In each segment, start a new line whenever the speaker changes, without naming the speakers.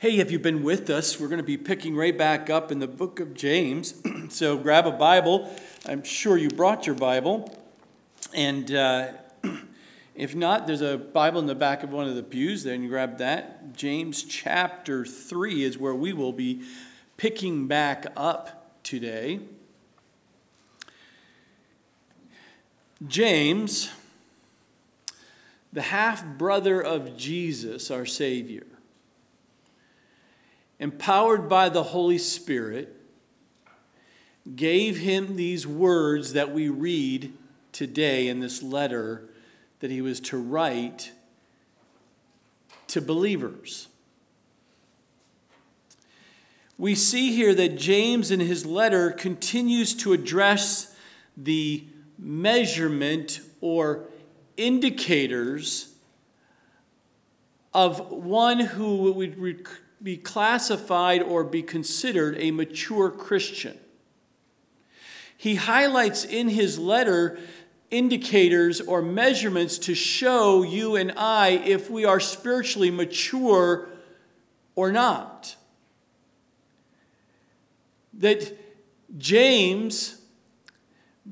Hey, have you've been with us? We're going to be picking right back up in the book of James. so grab a Bible. I'm sure you brought your Bible. And uh, if not, there's a Bible in the back of one of the pews. Then grab that. James chapter 3 is where we will be picking back up today. James, the half brother of Jesus, our Savior empowered by the Holy Spirit, gave him these words that we read today in this letter that he was to write to believers. We see here that James in his letter continues to address the measurement or indicators of one who would be classified or be considered a mature Christian. He highlights in his letter indicators or measurements to show you and I if we are spiritually mature or not. That James,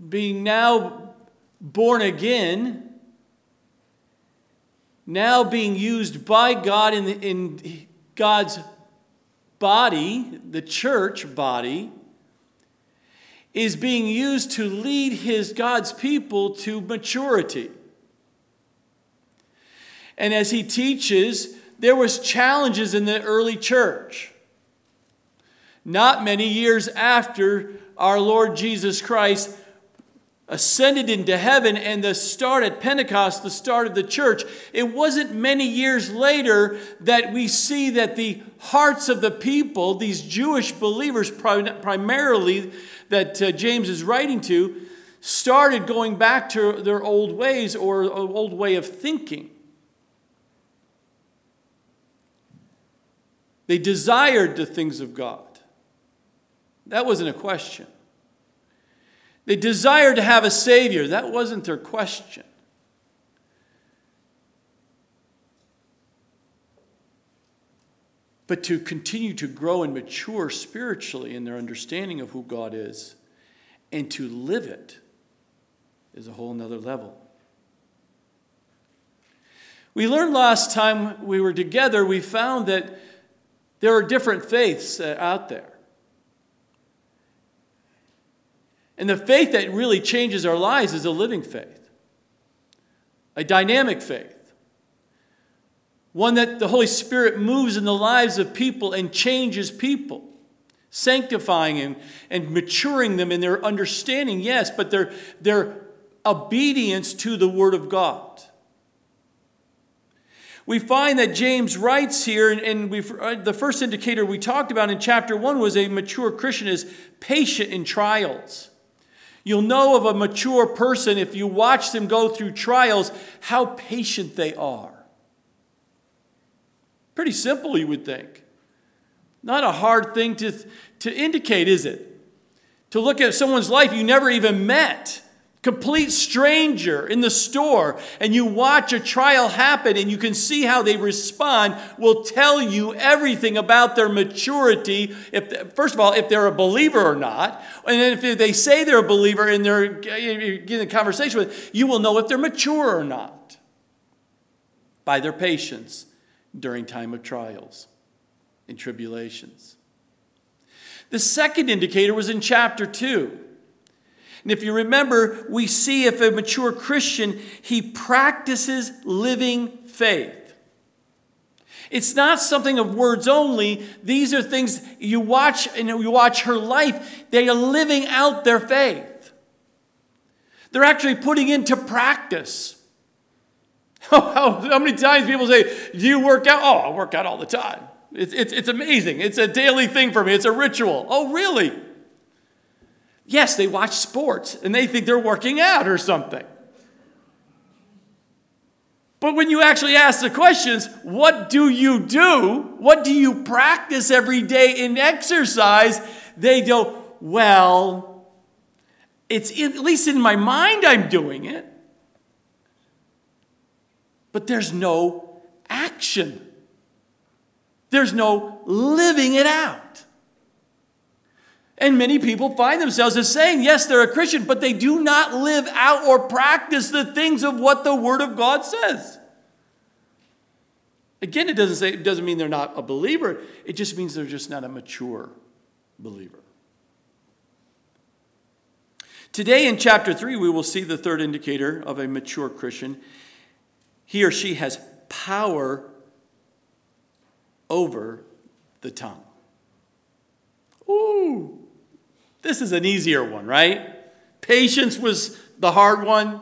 being now born again, now being used by God in, in God's body, the church body, is being used to lead his God's people to maturity. And as he teaches, there was challenges in the early church. Not many years after our Lord Jesus Christ ascended into heaven and the start at Pentecost, the start of the church, it wasn't many years later that we see that the hearts of the people, these Jewish believers primarily that uh, James is writing to, started going back to their old ways or old way of thinking. They desired the things of God. That wasn't a question. They desired to have a Savior. That wasn't their question. But to continue to grow and mature spiritually in their understanding of who God is and to live it is a whole nother level. We learned last time we were together, we found that there are different faiths uh, out there. And the faith that really changes our lives is a living faith, a dynamic faith, one that the Holy Spirit moves in the lives of people and changes people, sanctifying and, and maturing them in their understanding, yes, but their, their obedience to the Word of God. We find that James writes here, and, and uh, the first indicator we talked about in chapter 1 was a mature Christian is patient in trials. You'll know of a mature person if you watch them go through trials how patient they are. Pretty simple, you would think. Not a hard thing to, to indicate, is it? To look at someone's life you never even met complete stranger in the store and you watch a trial happen and you can see how they respond will tell you everything about their maturity. If first of all if they're a believer or not and if they say they're a believer and they're getting a conversation with you will know if they're mature or not by their patience during time of trials and tribulations. The second indicator was in chapter 2 and if you remember, we see if a mature Christian, he practices living faith. It's not something of words only. These are things you watch and you watch her life. They are living out their faith. They're actually putting into practice. how, many times people say, Do you work out? Oh, I work out all the time. It's, it's, it's amazing. It's a daily thing for me, it's a ritual. Oh, really? Yes, they watch sports and they think they're working out or something. But when you actually ask the questions, what do you do? What do you practice every day in exercise? They go, well, it's in, at least in my mind I'm doing it. But there's no action. There's no living it out. And many people find themselves as saying, yes, they're a Christian, but they do not live out or practice the things of what the Word of God says. Again, it doesn't say it doesn't mean they're not a believer. It just means they're just not a mature believer. Today in chapter 3, we will see the third indicator of a mature Christian. He or she has power over the tongue. Ooh, this is an easier one, right? Patience was the hard one.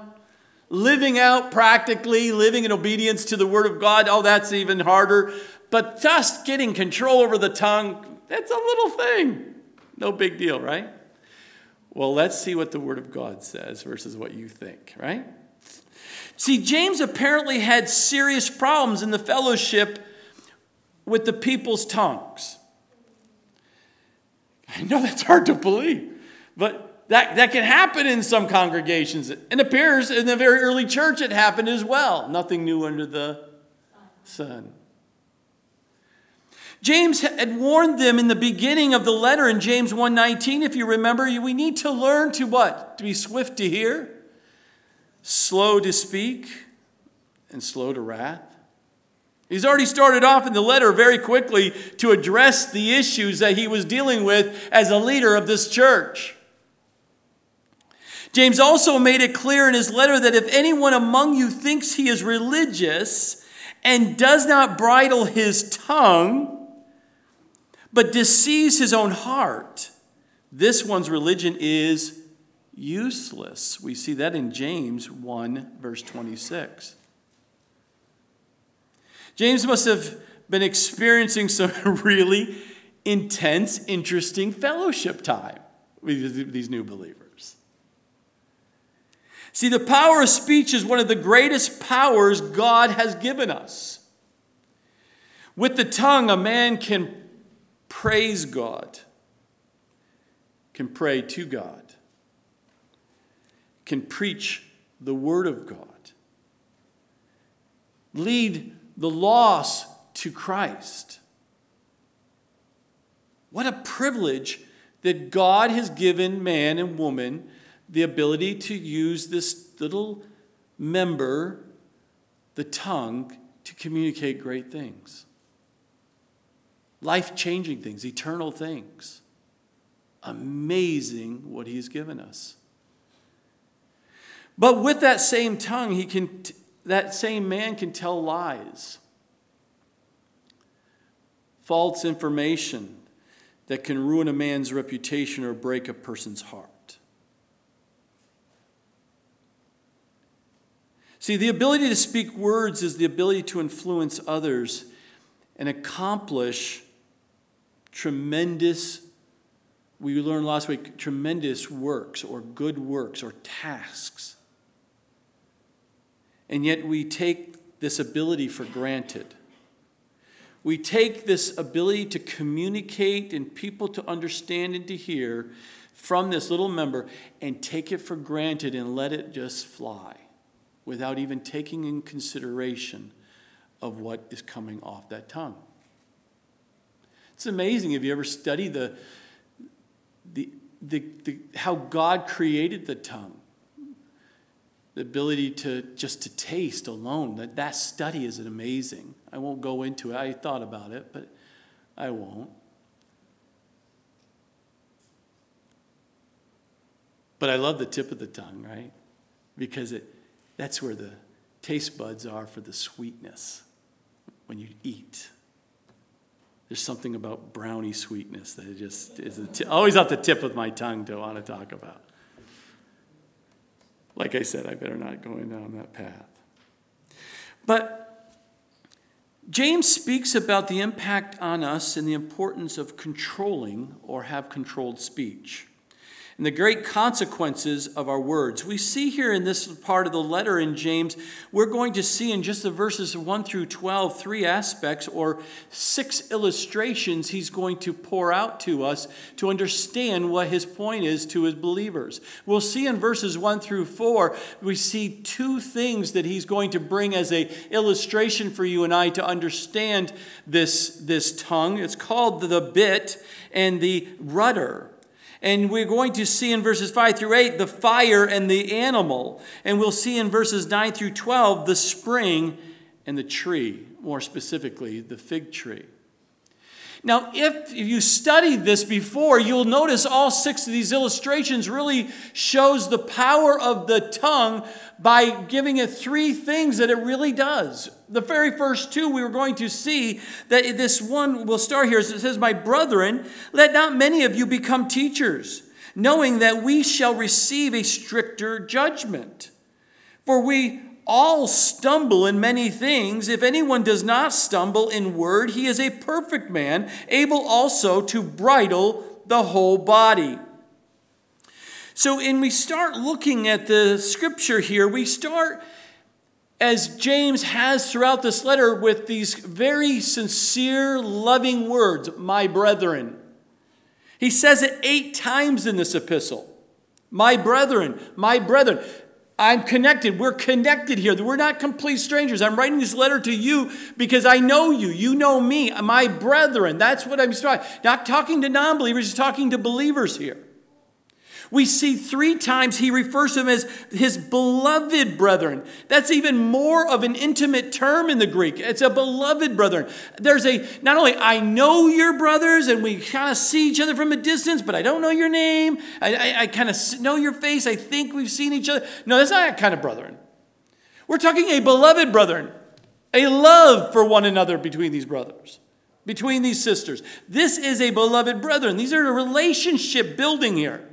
Living out practically, living in obedience to the Word of God, oh, that's even harder. But just getting control over the tongue, that's a little thing. No big deal, right? Well, let's see what the Word of God says versus what you think, right? See, James apparently had serious problems in the fellowship with the people's tongues. I know that's hard to believe, but that, that can happen in some congregations. It appears in the very early church it happened as well. Nothing new under the sun. James had warned them in the beginning of the letter in James 1:19 if you remember we need to learn to what? To be swift to hear, slow to speak, and slow to wrath. He's already started off in the letter very quickly to address the issues that he was dealing with as a leader of this church. James also made it clear in his letter that if anyone among you thinks he is religious and does not bridle his tongue, but deceives his own heart, this one's religion is useless. We see that in James 1, verse 26. James must have been experiencing some really intense, interesting fellowship time with these new believers. See, the power of speech is one of the greatest powers God has given us. With the tongue, a man can praise God, can pray to God, can preach the Word of God, lead the loss to Christ. What a privilege that God has given man and woman the ability to use this little member, the tongue, to communicate great things. Life changing things, eternal things. Amazing what He's given us. But with that same tongue, He can that same man can tell lies, false information that can ruin a man's reputation or break a person's heart. See, the ability to speak words is the ability to influence others and accomplish tremendous, we learned last week, tremendous works or good works or tasks. And yet we take this ability for granted. We take this ability to communicate and people to understand and to hear from this little member and take it for granted and let it just fly without even taking in consideration of what is coming off that tongue. It's amazing if you ever study the, the, the, the, how God created the tongue the ability to just to taste alone that that study is amazing. I won't go into it. I thought about it but i won't. But i love the tip of the tongue right? Because it that's where the taste buds are for the sweetness when you eat. There's something about brownie sweetness that just is t- always at the tip of my tongue to want to talk about like I said, I better not go down that path. But James speaks about the impact on us and the importance of controlling or have controlled speech. And the great consequences of our words. We see here in this part of the letter in James, we're going to see in just the verses 1 through 12 three aspects or six illustrations he's going to pour out to us to understand what his point is to his believers. We'll see in verses 1 through 4, we see two things that he's going to bring as a illustration for you and I to understand this, this tongue. It's called the bit and the rudder. And we're going to see in verses 5 through 8 the fire and the animal. And we'll see in verses 9 through 12 the spring and the tree, more specifically, the fig tree. Now, if you studied this before, you'll notice all six of these illustrations really shows the power of the tongue by giving it three things that it really does. The very first two we were going to see that this one will start here. It says, My brethren, let not many of you become teachers, knowing that we shall receive a stricter judgment. For we all stumble in many things. If anyone does not stumble in word, he is a perfect man, able also to bridle the whole body. So, when we start looking at the scripture here, we start, as James has throughout this letter, with these very sincere, loving words, my brethren. He says it eight times in this epistle. My brethren, my brethren. I'm connected. We're connected here. We're not complete strangers. I'm writing this letter to you because I know you. You know me, my brethren. That's what I'm talking. Not talking to non believers, talking to believers here. We see three times he refers to them as his beloved brethren. That's even more of an intimate term in the Greek. It's a beloved brethren. There's a, not only I know your brothers and we kind of see each other from a distance, but I don't know your name. I, I, I kind of know your face. I think we've seen each other. No, that's not that kind of brethren. We're talking a beloved brethren, a love for one another between these brothers between these sisters. This is a beloved brethren. These are a relationship building here.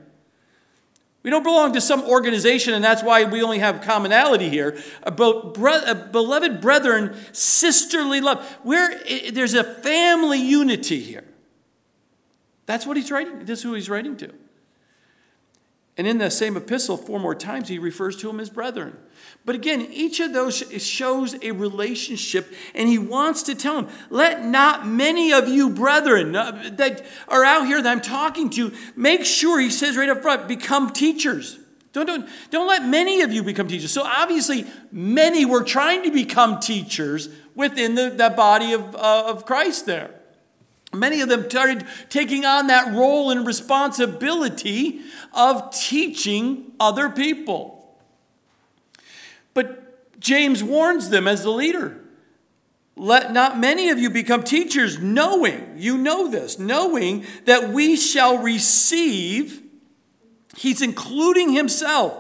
We don't belong to some organization, and that's why we only have commonality here. About beloved brethren, sisterly love. There's a family unity here. That's what he's writing. This is who he's writing to. And in the same epistle, four more times, he refers to them as brethren. But again, each of those shows a relationship, and he wants to tell them, let not many of you brethren uh, that are out here that I'm talking to, make sure, he says right up front, become teachers. Don't, don't, don't let many of you become teachers. So obviously, many were trying to become teachers within the, the body of, uh, of Christ there. Many of them started taking on that role and responsibility of teaching other people. But James warns them as the leader let not many of you become teachers, knowing, you know this, knowing that we shall receive, he's including himself,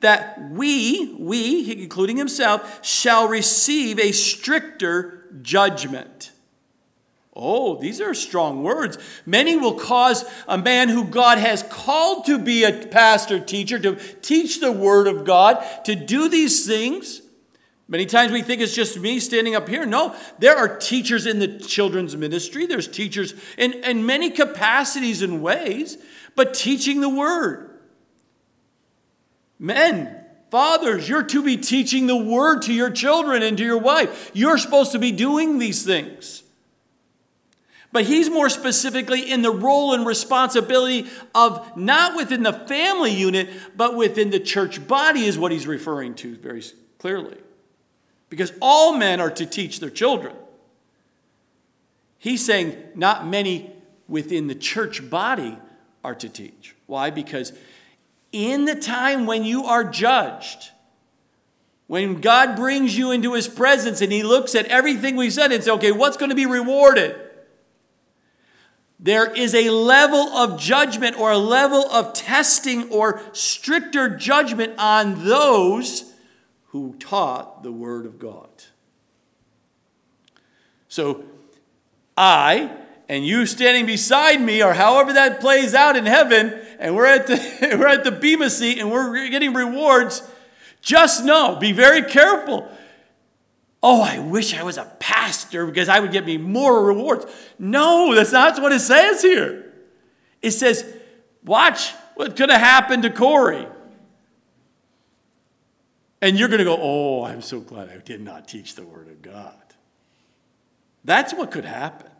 that we, we, including himself, shall receive a stricter judgment. Oh, these are strong words. Many will cause a man who God has called to be a pastor, teacher, to teach the word of God, to do these things. Many times we think it's just me standing up here. No, there are teachers in the children's ministry. There's teachers in, in many capacities and ways, but teaching the word. Men, fathers, you're to be teaching the word to your children and to your wife. You're supposed to be doing these things. But he's more specifically in the role and responsibility of not within the family unit, but within the church body, is what he's referring to very clearly. Because all men are to teach their children. He's saying not many within the church body are to teach. Why? Because in the time when you are judged, when God brings you into his presence and he looks at everything we've said and says, okay, what's going to be rewarded? There is a level of judgment or a level of testing or stricter judgment on those who taught the Word of God. So, I and you standing beside me, or however that plays out in heaven, and we're at the, we're at the Bema seat and we're getting rewards, just know, be very careful Oh, I wish I was a pastor because I would get me more rewards. No, that's not what it says here. It says, watch, what could have happened to Corey. And you're going to go, oh, I'm so glad I did not teach the Word of God. That's what could happen.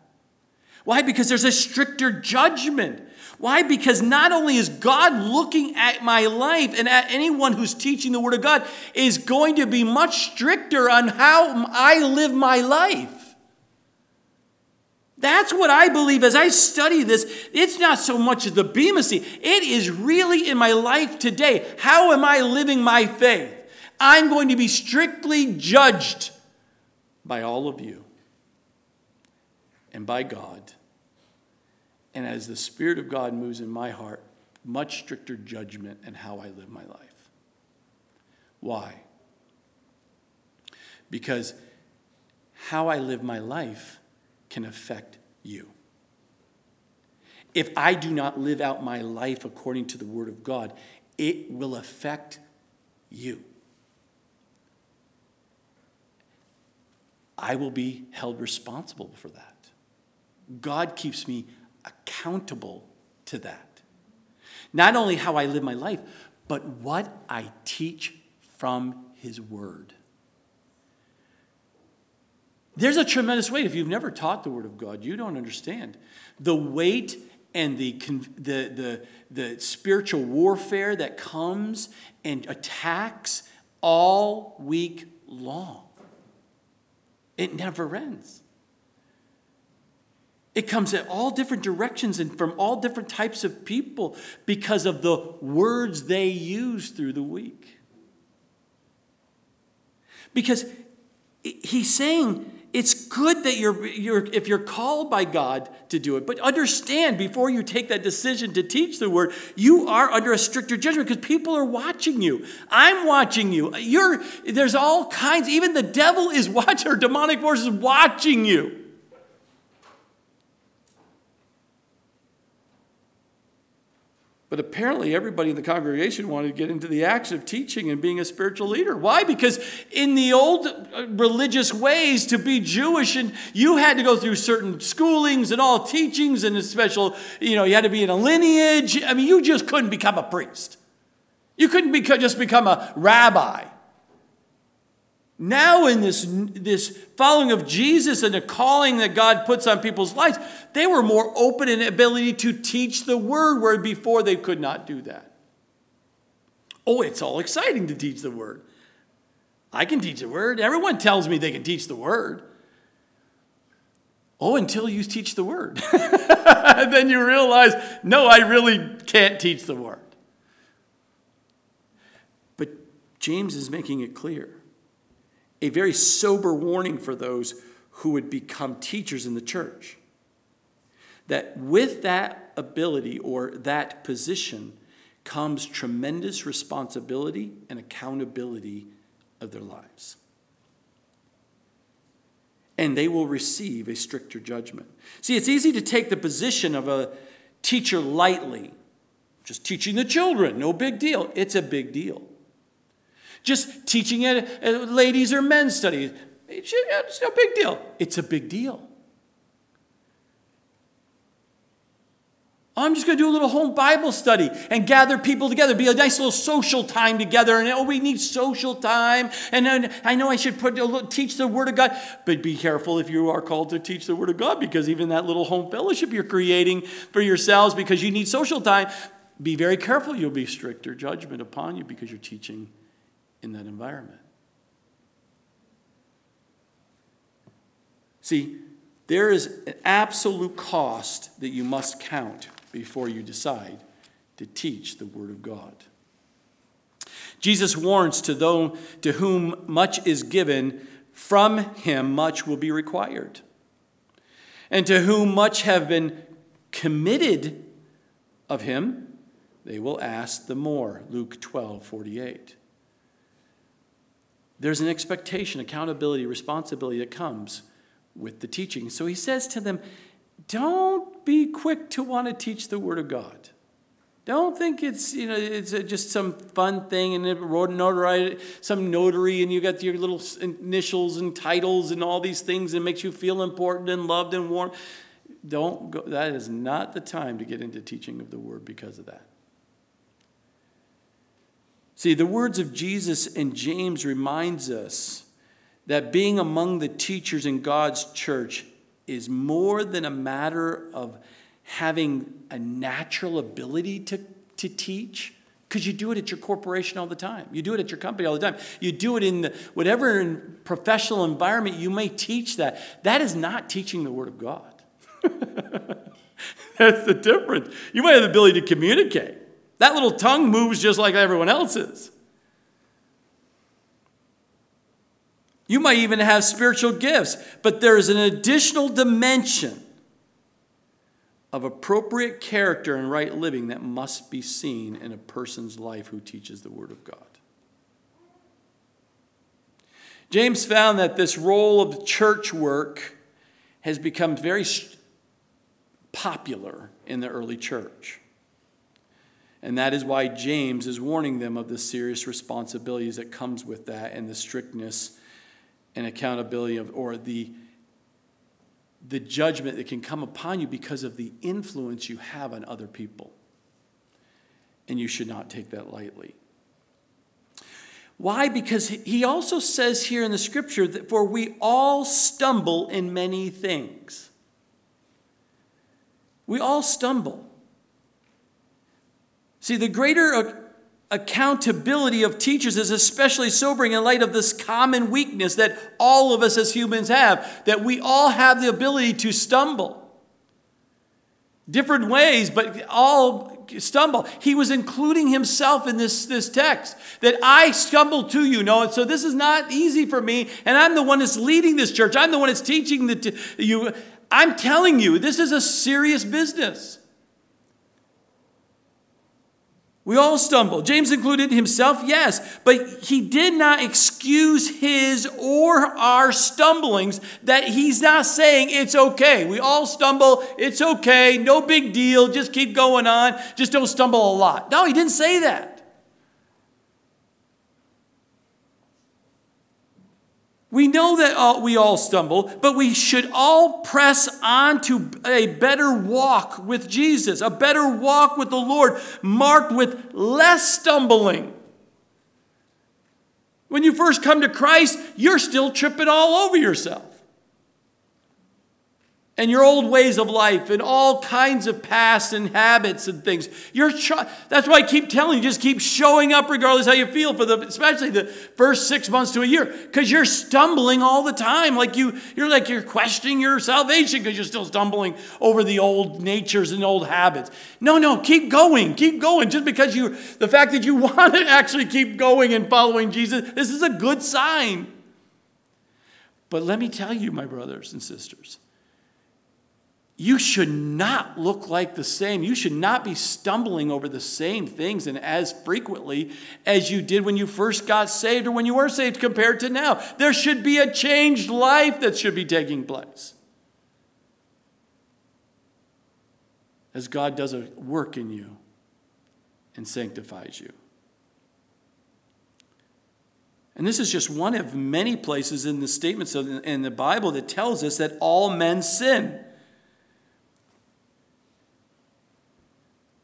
Why? Because there's a stricter judgment. Why? Because not only is God looking at my life and at anyone who's teaching the Word of God, is going to be much stricter on how I live my life. That's what I believe as I study this. It's not so much the Bema Seat, it is really in my life today. How am I living my faith? I'm going to be strictly judged by all of you and by God. And as the Spirit of God moves in my heart, much stricter judgment in how I live my life. Why? Because how I live my life can affect you. If I do not live out my life according to the Word of God, it will affect you. I will be held responsible for that. God keeps me accountable to that. Not only how I live my life, but what I teach from His Word. There's a tremendous weight. If you've never taught the Word of God, you don't understand the weight and the, the, the, the spiritual warfare that comes and attacks all week long. It never ends. It comes at all different directions and from all different types of people because of the words they use through the week. Because he's saying it's good that you're, you're, if you're called by God to do it, but understand before you take that decision to teach the word, you are under a stricter judgment because people are watching you. I'm watching you. You're, there's all kinds, even the devil is watching, or demonic forces watching you. But apparently, everybody in the congregation wanted to get into the action of teaching and being a spiritual leader. Why? Because in the old uh, religious ways, to be Jewish, and you had to go through certain schoolings and all teachings and a special, you know, you had to be in a lineage. I mean, you just couldn't become a priest. You couldn't just become a rabbi. Now, in this, this following of Jesus and the calling that God puts on people's lives, they were more open in ability to teach the word, where before they could not do that. Oh, it's all exciting to teach the word. I can teach the word. Everyone tells me they can teach the word. Oh, until you teach the word. then you realize, no, I really can't teach the word. But James is making it clear a very sober warning for those who would become teachers in the church. That with that ability or that position comes tremendous responsibility and accountability of their lives. And they will receive a stricter judgment. See, it's easy to take the position of a teacher lightly, just teaching the children, no big deal. It's a big deal. Just teaching it at ladies or men's studies. It's no big deal. It's a big deal. I'm just going to do a little home Bible study and gather people together, be a nice little social time together. And oh, we need social time. And then I know I should put teach the Word of God, but be careful if you are called to teach the Word of God, because even that little home fellowship you're creating for yourselves, because you need social time, be very careful. You'll be stricter judgment upon you because you're teaching in that environment. See, there is an absolute cost that you must count before you decide to teach the Word of God. Jesus warns to those to whom much is given, from him much will be required. And to whom much have been committed of him, they will ask the more. Luke 12, 48. There's an expectation, accountability, responsibility that comes with the teaching. So he says to them, Don't be quick to want to teach the Word of God. Don't think it's you know it's uh, just some fun thing and notary some notary and you got your little initials and titles and all these things and makes you feel important and loved and warm. Don't go. That is not the time to get into teaching of the word because of that. See, the words of Jesus and James reminds us that being among the teachers in God's church is more than a matter of having a natural ability to, to teach because you do it at your corporation all the time. You do it at your company all the time. You do it in the, whatever professional environment you may teach that. That is not teaching the Word of God. That's the difference. You might have the ability to communicate. That little tongue moves just like everyone else's. You might even have spiritual gifts, but there is an additional dimension of appropriate character and right living that must be seen in a person's life who teaches the Word of God. James found that this role of church work has become very popular in the early church. And that is why James is warning them of the serious responsibilities that comes with that and the strictness and accountability of or the the judgment that can come upon you because of the influence you have on other people. And you should not take that lightly. Why? Because he also says here in the scripture that for we all stumble in many things. We all stumble. See, the greater accountability of teachers is especially sobering in light of this common weakness that all of us as humans have, that we all have the ability to stumble. Different ways, but all stumble. He was including himself in this, this text that I stumble to you. No, so this is not easy for me, and I'm the one that's leading this church. I'm the one that's teaching the t- you. I'm telling you, this is a serious business. We all stumble. James included himself, yes, but he did not excuse his or our stumblings, that he's not saying it's okay. We all stumble, it's okay, no big deal, just keep going on, just don't stumble a lot. No, he didn't say that. We know that all, we all stumble, but we should all press on to a better walk with Jesus, a better walk with the Lord, marked with less stumbling. When you first come to Christ, you're still tripping all over yourself and your old ways of life and all kinds of past and habits and things. You're that's why I keep telling you, just keep showing up regardless how you feel for the especially the first six months to a year, because you're stumbling all the time. Like you, you're like you're questioning your salvation because you're still stumbling over the old natures and old habits. No, no, keep going, keep going. Just because you the fact that you want to actually keep going and following Jesus, this is a good sign. But let me tell you, my brothers and sisters you should not look like the same. You should not be stumbling over the same things and as frequently as you did when you first got saved or when you were saved compared to now. There should be a changed life that should be taking place. As God does a work in you and sanctifies you. And this is just one of many places in the statements of, in the Bible that tells us that all men sin.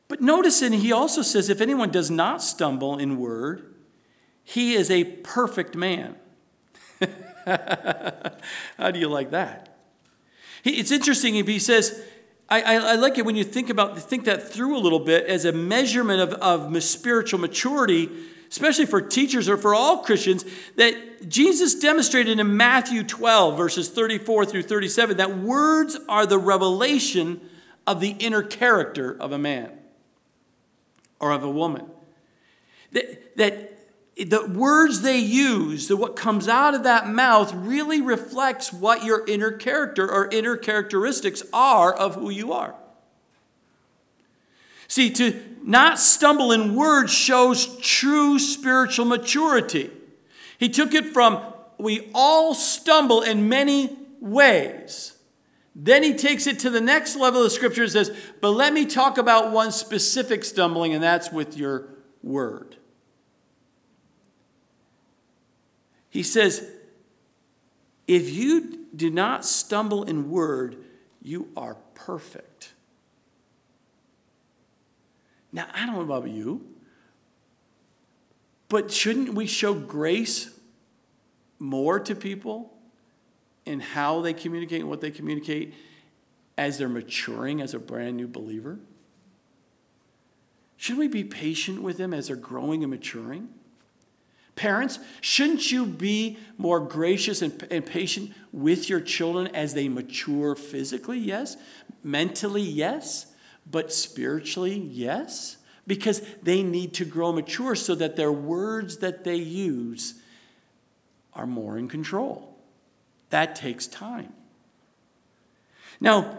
But notice, and he also says, if anyone does not stumble in word, he is a perfect man. How do you like that? It's interesting if he says, I, I, I, like it when you think about think that through a little bit as a measurement of, of spiritual maturity, especially for teachers or for all Christians, that Jesus demonstrated in Matthew 12, verses 34 through 37, that words are the revelation of the inner character of a man or of a woman. That, that the words they use, the, what comes out of that mouth, really reflects what your inner character or inner characteristics are of who you are. See, to not stumble in words shows true spiritual maturity. He took it from we all stumble in many ways. Then he takes it to the next level of scripture and says, But let me talk about one specific stumbling, and that's with your word. He says, If you do not stumble in word, you are perfect. Now, I don't know about you, But shouldn't we show grace more to people in how they communicate and what they communicate as they're maturing as a brand new believer? Shouldn't we be patient with them as they're growing and maturing? Parents, shouldn't you be more gracious and, and, patient with your children as they mature physically? Yes. Mentally, yes. But spiritually, yes. Because they need to grow mature so that their words that they use are more in control. That takes time. Now,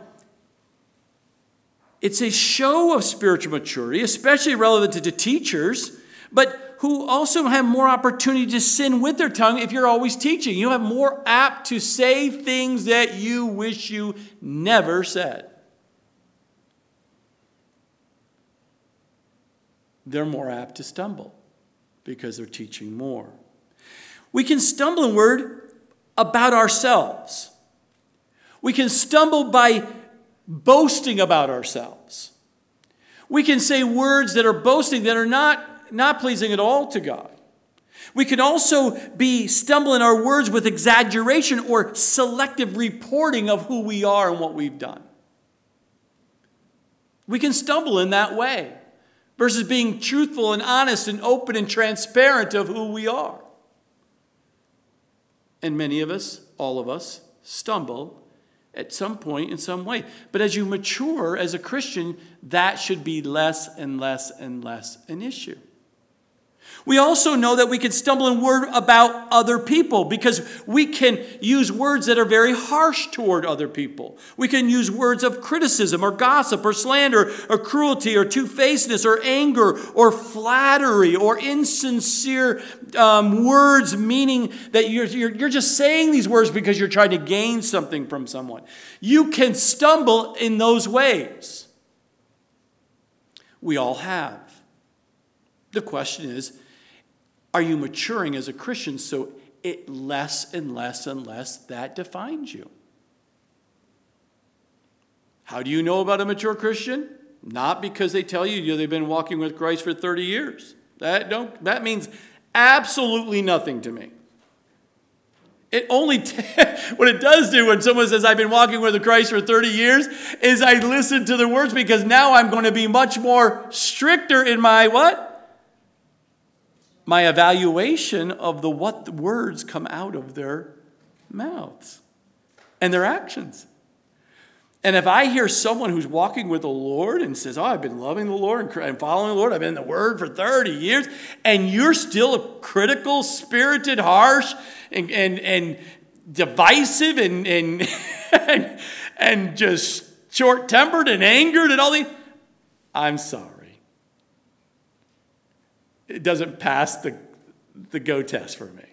it's a show of spiritual maturity, especially relevant to teachers, but who also have more opportunity to sin with their tongue if you're always teaching. You have more apt to say things that you wish you never said. They're more apt to stumble because they're teaching more. We can stumble in word about ourselves. We can stumble by boasting about ourselves. We can say words that are boasting that are not, not pleasing at all to God. We can also be stumbling our words with exaggeration or selective reporting of who we are and what we've done. We can stumble in that way versus being truthful and honest and open and transparent of who we are. And many of us, all of us, stumble at some point in some way. But as you mature as a Christian, that should be less and less and less an issue. We also know that we can stumble in word about other people because we can use words that are very harsh toward other people. We can use words of criticism or gossip or slander or cruelty or two facedness or anger or flattery or insincere um, words, meaning that you're, you're, you're just saying these words because you're trying to gain something from someone. You can stumble in those ways. We all have. The question is, are you maturing as a Christian so it less and less and less that defines you? How do you know about a mature Christian? Not because they tell you they've been walking with Christ for 30 years. That, don't, that means absolutely nothing to me. It only, t- what it does do when someone says, I've been walking with Christ for 30 years, is I listen to the words because now I'm going to be much more stricter in my what? My evaluation of the what words come out of their mouths and their actions. And if I hear someone who's walking with the Lord and says, Oh, I've been loving the Lord and following the Lord, I've been in the Word for 30 years, and you're still a critical, spirited, harsh, and, and, and divisive, and, and, and, and just short tempered and angered and all these, I'm sorry it doesn't pass the, the go test for me.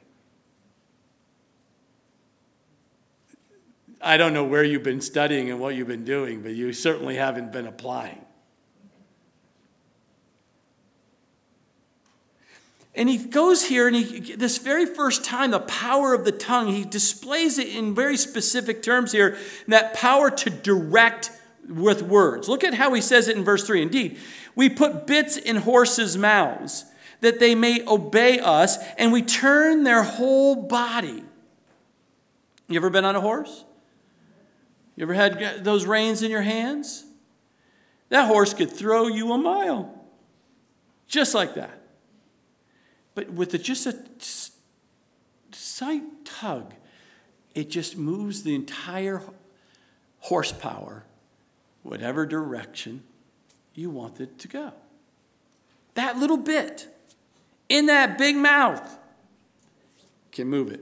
I don't know where you've been studying and what you've been doing, but you certainly haven't been applying. And he goes here, and he, this very first time, the power of the tongue, he displays it in very specific terms here that power to direct with words. Look at how he says it in verse 3. Indeed, we put bits in horses' mouths that they may obey us, and we turn their whole body. You ever been on a horse? You ever had those reins in your hands? That horse could throw you a mile. Just like that. But with a, just a slight tug, it just moves the entire horsepower, whatever direction you want it to go. That little bit in that big mouth can move it.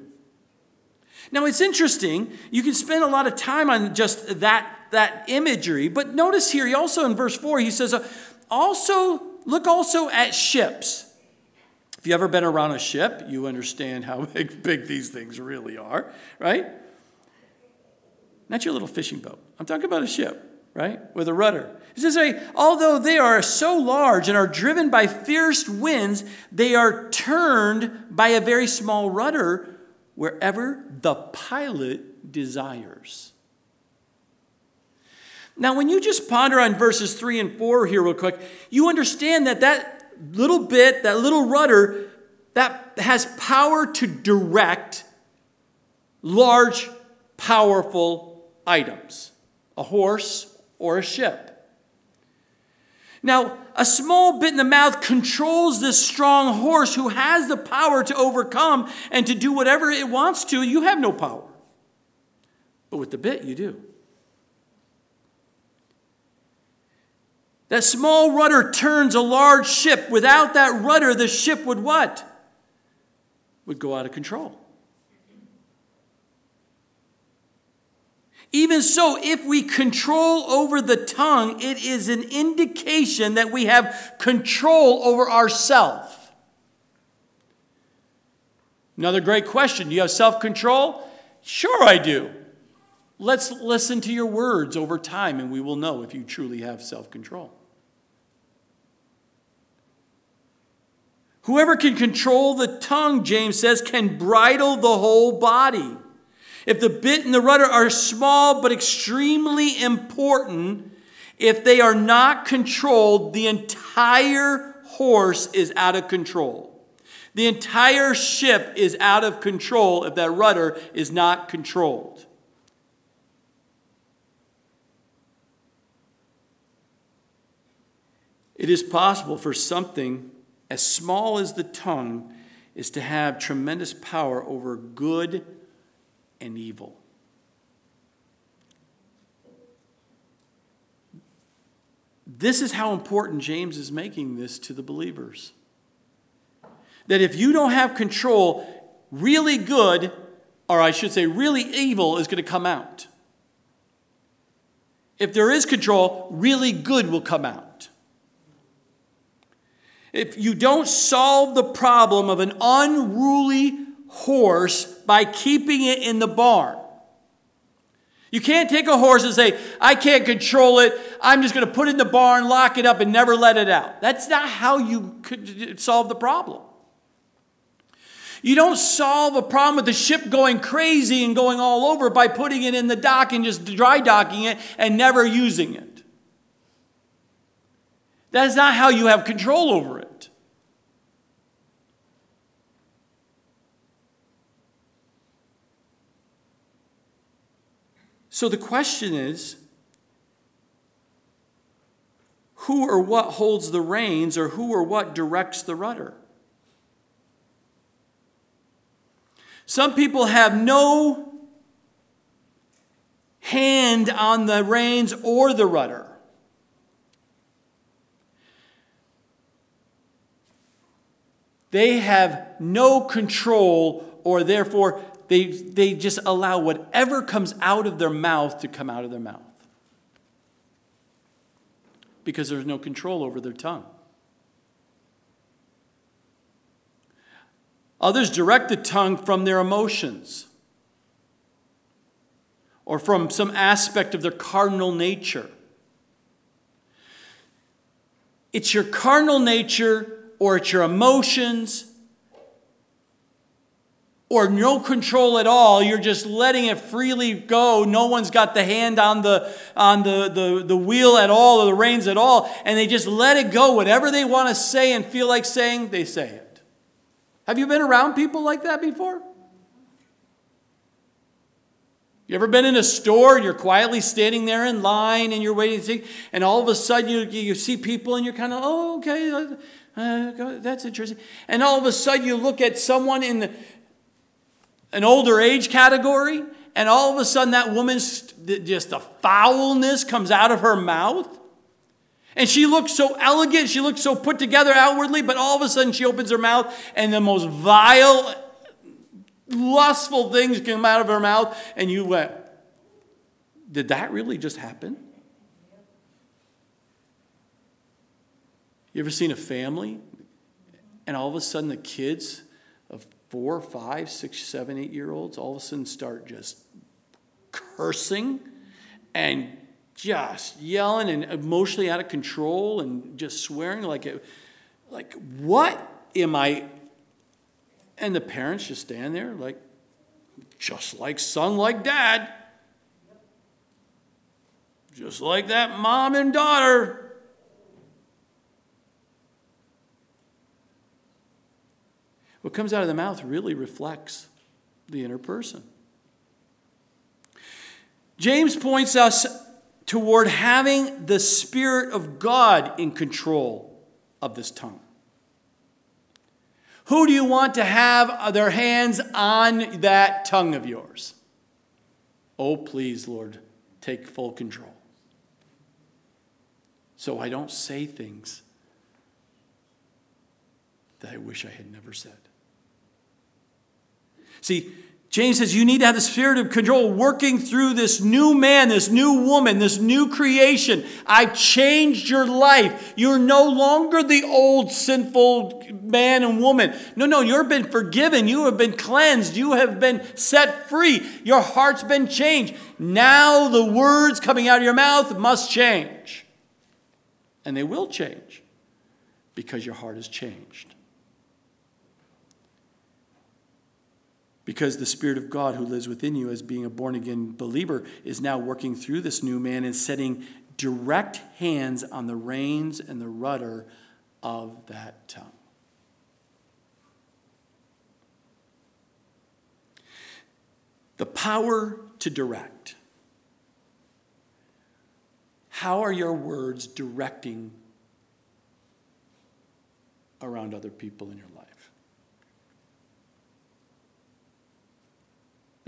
Now it's interesting, you can spend a lot of time on just that, that imagery, but notice here, he also in verse 4, he says, uh, also, look also at ships. If you've ever been around a ship, you understand how big, big these things really are, right? Not your little fishing boat. I'm talking about a ship right? With a rudder. It says, although they are so large and are driven by fierce winds, they are turned by a very small rudder wherever the pilot desires. Now, when you just ponder on verses 3 and 4 here, real quick, you understand that that little bit, that little rudder, that has power to direct large, powerful items a horse or a ship. Now, a small bit in the mouth controls this strong horse who has the power to overcome and to do whatever it wants to. You have no power. But with the bit, you do. That small rudder turns a large ship. Without that rudder, the ship would what? Would go out of control. Even so, if we control over the tongue, it is an indication that we have control over ourselves. Another great question Do you have self control? Sure, I do. Let's listen to your words over time, and we will know if you truly have self control. Whoever can control the tongue, James says, can bridle the whole body. If the bit and the rudder are small but extremely important, if they are not controlled, the entire horse is out of control. The entire ship is out of control if that rudder is not controlled. It is possible for something as small as the tongue is to have tremendous power over good and evil. This is how important James is making this to the believers. That if you don't have control, really good, or I should say, really evil, is going to come out. If there is control, really good will come out. If you don't solve the problem of an unruly horse by keeping it in the barn. You can't take a horse and say, I can't control it. I'm just going to put it in the barn, lock it up, and never let it out. That's not how you could solve the problem. You don't solve a problem with the ship going crazy and going all over by putting it in the dock and just dry docking it and never using it. That's not how you have control over it. So the question is who or what holds the reins, or who or what directs the rudder? Some people have no hand on the reins or the rudder. They have no control or therefore they, they just allow whatever comes out of their mouth to come out of their mouth because there's no control over their tongue. Others direct the tongue from their emotions or from some aspect of their cardinal nature. It's your carnal nature or it's your emotions or no control at all you're just letting it freely go. No one's got the hand on the on the, the, the wheel at all or the reins at all and they just let it go. Whatever they want to say and feel like saying they say it. Have you been around people like that before? You ever been in a store and you're quietly standing there in line and you're waiting to see, and all of a sudden you, you see people and you're kind of, oh, okay, uh, uh that's interesting. And all of a sudden you look at someone in the, an older age category, and all of a sudden that woman's just the foulness comes out of her mouth. And she looks so elegant, she looks so put together outwardly, but all of a sudden she opens her mouth and the most vile, lustful things come out of her mouth, and you went, Did that really just happen? You ever seen a family and all of a sudden the kids four, five, six, seven, eight year olds all of a sudden start just cursing and just yelling and emotionally out of control and just swearing like it, like what am I? And the parents just stand there like, just like son, like dad. Just like that mom and daughter. What comes out of the mouth really reflects the inner person. James points us toward having the Spirit of God in control of this tongue. Who do you want to have their hands on that tongue of yours? Oh, please, Lord, take full control. So I don't say things that I wish I had never said. See, James says you need to have the spirit of control working through this new man, this new woman, this new creation. I changed your life. You're no longer the old sinful man and woman. No, no, you've been forgiven. You have been cleansed. You have been set free. Your heart's been changed. Now the words coming out of your mouth must change. And they will change because your heart has changed. Because the Spirit of God who lives within you as being a born again believer is now working through this new man and setting direct hands on the reins and the rudder of that tongue. The power to direct. How are your words directing around other people in your life?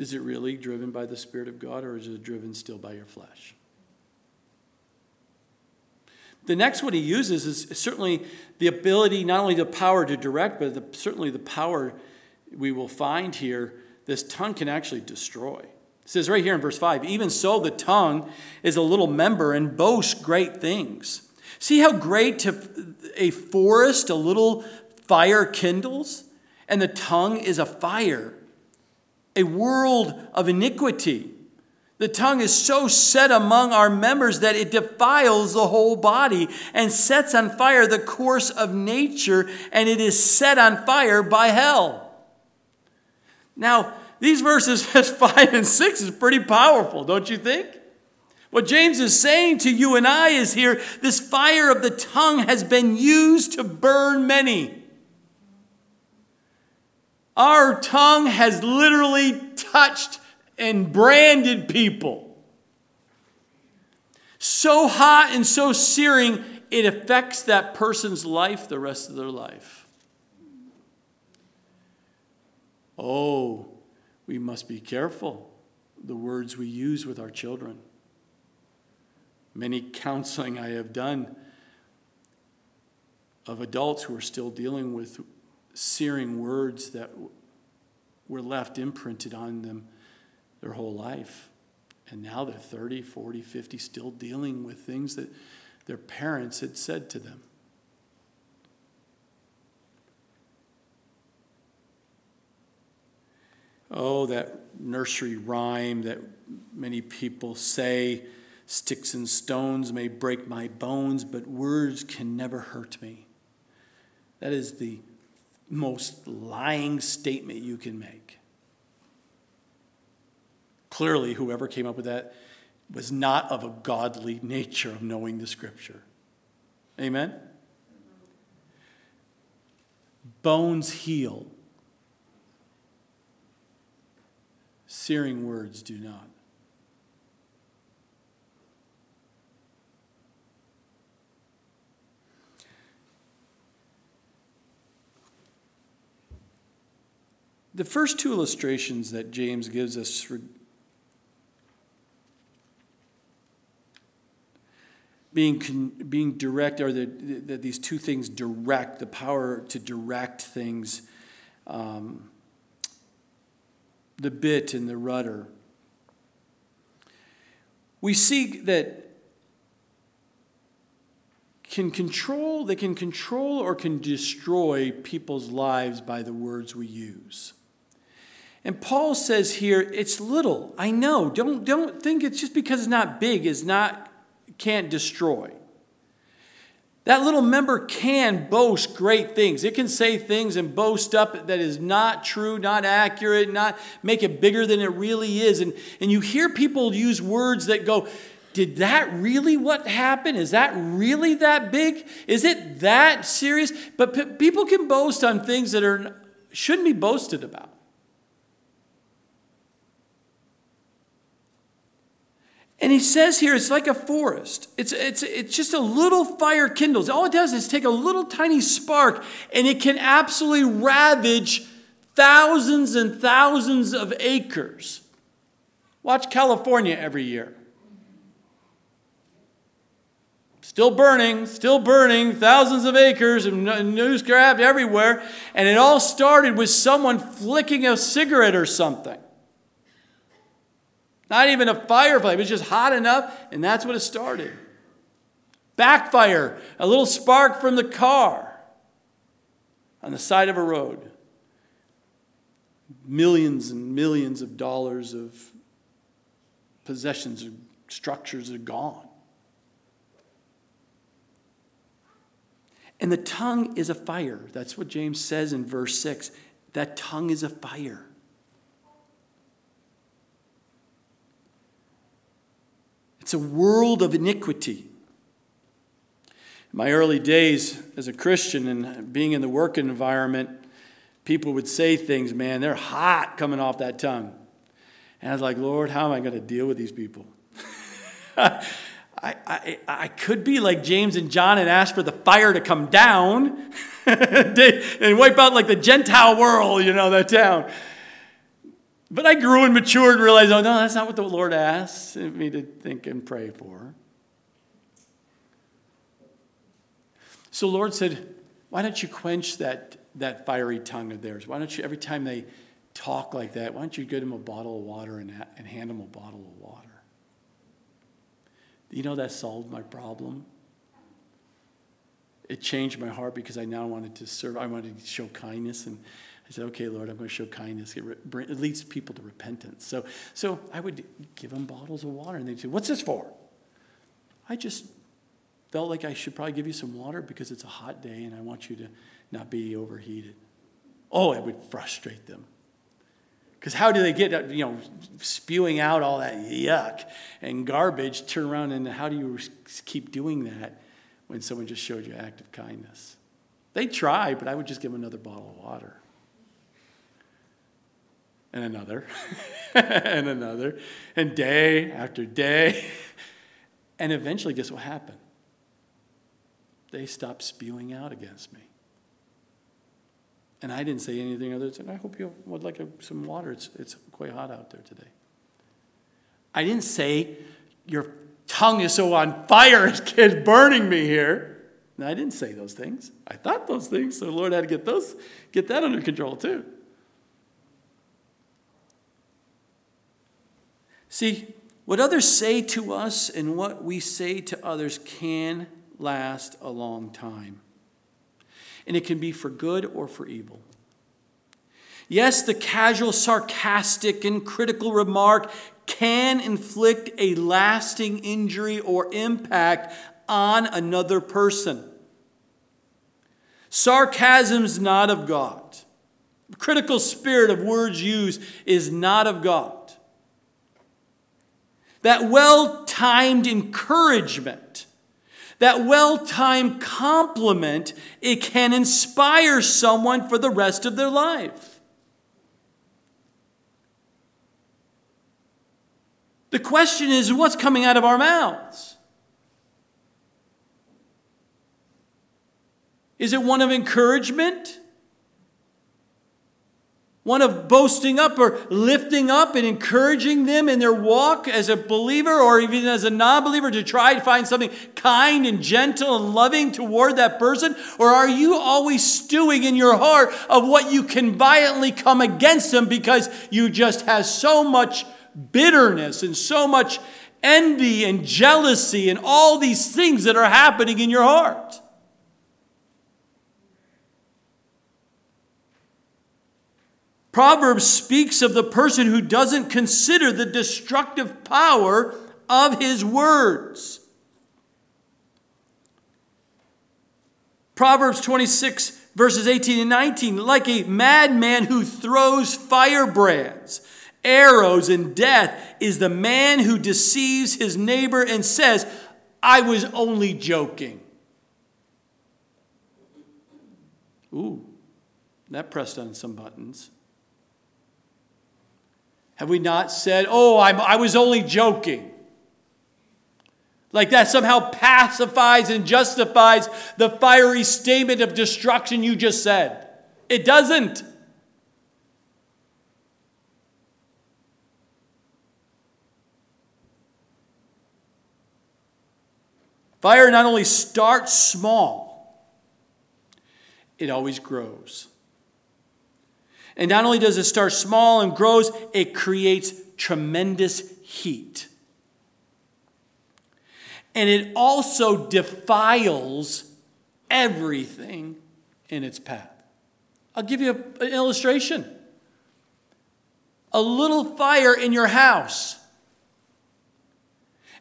Is it really driven by the Spirit of God or is it driven still by your flesh? The next one he uses is certainly the ability, not only the power to direct, but the, certainly the power we will find here. This tongue can actually destroy. It says right here in verse 5 even so, the tongue is a little member and boasts great things. See how great a forest a little fire kindles? And the tongue is a fire a world of iniquity. The tongue is so set among our members that it defiles the whole body and sets on fire the course of nature, and it is set on fire by hell. Now, these verses 5 and 6 is pretty powerful, don't you think? What James is saying to you and I is here this fire of the tongue has been used to burn many. Our tongue has literally touched and branded people. So hot and so searing, it affects that person's life the rest of their life. Oh, we must be careful the words we use with our children. Many counseling I have done of adults who are still dealing with searing words that were left imprinted on them their whole life. And now they're 30, 40, 50, still dealing with things that their parents had said to them. Oh, that nursery rhyme that many people say sticks and stones may break my bones, but words can never hurt me. That is the most lying statement you can make. Clearly, whoever came up with that was not of a godly nature of knowing the scripture. Amen? Bones heal, searing words do not. The first two illustrations that James gives us being, being direct are that these two things direct, the power to direct things, um, the bit and the rudder. We see that can control, they can control or can destroy people's lives by the words we use. And Paul says here, it's little. I know. Don't, don't think it's just because it's not big, is not can't destroy. That little member can boast great things. It can say things and boast up that is not true, not accurate, not make it bigger than it really is. And, and you hear people use words that go, Did that really what happened? Is that really that big? Is it that serious? But p- people can boast on things that are shouldn't be boasted about. And he says here, it's like a forest. It's, it's, it's just a little fire kindles. All it does is take a little tiny spark, and it can absolutely ravage thousands and thousands of acres. Watch California every year. Still burning, still burning, thousands of acres and news grabbed everywhere. And it all started with someone flicking a cigarette or something. Not even a fire flame, it's just hot enough, and that's what it started. Backfire, a little spark from the car on the side of a road. Millions and millions of dollars of possessions and structures are gone. And the tongue is a fire. That's what James says in verse 6. That tongue is a fire. It's a world of iniquity. In my early days as a Christian and being in the work environment, people would say things, man, they're hot coming off that tongue. And I was like, Lord, how am I going to deal with these people? I, I, I could be like James and John and ask for the fire to come down and wipe out like the Gentile world, you know, that town. But I grew and matured and realized, oh, no, that's not what the Lord asked me to think and pray for. So Lord said, why don't you quench that, that fiery tongue of theirs? Why don't you, every time they talk like that, why don't you give them a bottle of water and, and hand them a bottle of water? You know that solved my problem? It changed my heart because I now wanted to serve, I wanted to show kindness and I said, okay, Lord, I'm going to show kindness. It, it leads people to repentance. So, so I would give them bottles of water, and they'd say, what's this for? I just felt like I should probably give you some water because it's a hot day and I want you to not be overheated. Oh, it would frustrate them. Because how do they get, you know, spewing out all that yuck and garbage, turn around and how do you keep doing that when someone just showed you act of kindness? They try, but I would just give them another bottle of water and another and another, and day after day. And eventually, guess what happened? They stopped spewing out against me. And I didn't say anything other than, I hope you would like a, some water. It's, it's quite hot out there today. I didn't say, Your tongue is so on fire, it's burning me here. No, I didn't say those things. I thought those things, so the Lord had to get those, get that under control too. See, what others say to us and what we say to others can last a long time. And it can be for good or for evil. Yes, the casual, sarcastic, and critical remark can inflict a lasting injury or impact on another person. Sarcasm's not of God. Critical spirit of words used is not of God. That well timed encouragement, that well timed compliment, it can inspire someone for the rest of their life. The question is what's coming out of our mouths? Is it one of encouragement? One of boasting up or lifting up and encouraging them in their walk as a believer or even as a non believer to try to find something kind and gentle and loving toward that person? Or are you always stewing in your heart of what you can violently come against them because you just have so much bitterness and so much envy and jealousy and all these things that are happening in your heart? Proverbs speaks of the person who doesn't consider the destructive power of his words. Proverbs 26, verses 18 and 19 like a madman who throws firebrands, arrows, and death is the man who deceives his neighbor and says, I was only joking. Ooh. That pressed on some buttons. Have we not said, oh, I'm, I was only joking? Like that somehow pacifies and justifies the fiery statement of destruction you just said. It doesn't. Fire not only starts small, it always grows. And not only does it start small and grows, it creates tremendous heat. And it also defiles everything in its path. I'll give you an illustration. A little fire in your house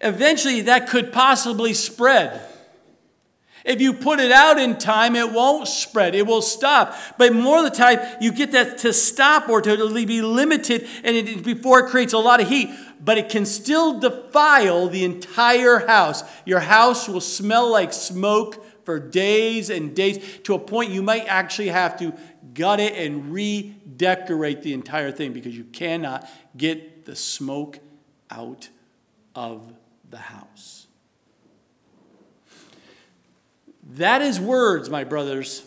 eventually that could possibly spread. If you put it out in time, it won't spread. It will stop. But more of the time, you get that to stop or to be limited and it, before it creates a lot of heat. But it can still defile the entire house. Your house will smell like smoke for days and days to a point you might actually have to gut it and redecorate the entire thing because you cannot get the smoke out of the house. That is words, my brothers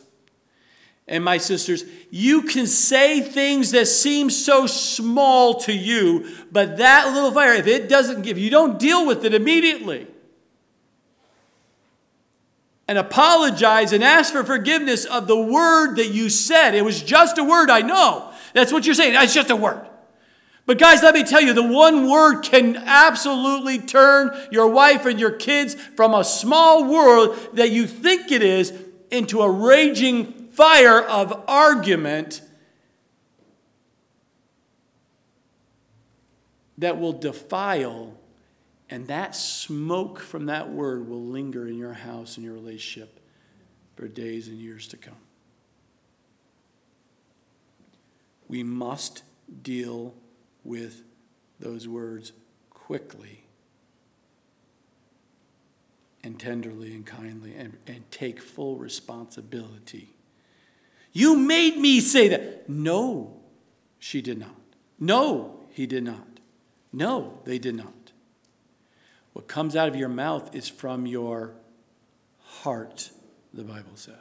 and my sisters. You can say things that seem so small to you, but that little fire, if it doesn't give, you don't deal with it immediately. And apologize and ask for forgiveness of the word that you said. It was just a word, I know. That's what you're saying. It's just a word. But, guys, let me tell you, the one word can absolutely turn your wife and your kids from a small world that you think it is into a raging fire of argument that will defile, and that smoke from that word will linger in your house and your relationship for days and years to come. We must deal with those words quickly and tenderly and kindly and, and take full responsibility. You made me say that. No, she did not. No, he did not. No, they did not. What comes out of your mouth is from your heart, the Bible says.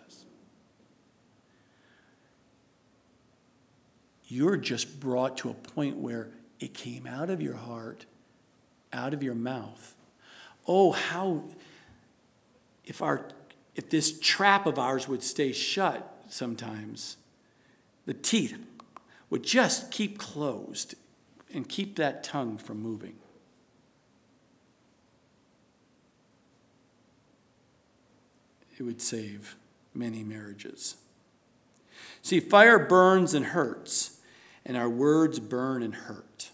You're just brought to a point where it came out of your heart, out of your mouth. Oh, how, if, our, if this trap of ours would stay shut sometimes, the teeth would just keep closed and keep that tongue from moving. It would save many marriages. See, fire burns and hurts and our words burn and hurt.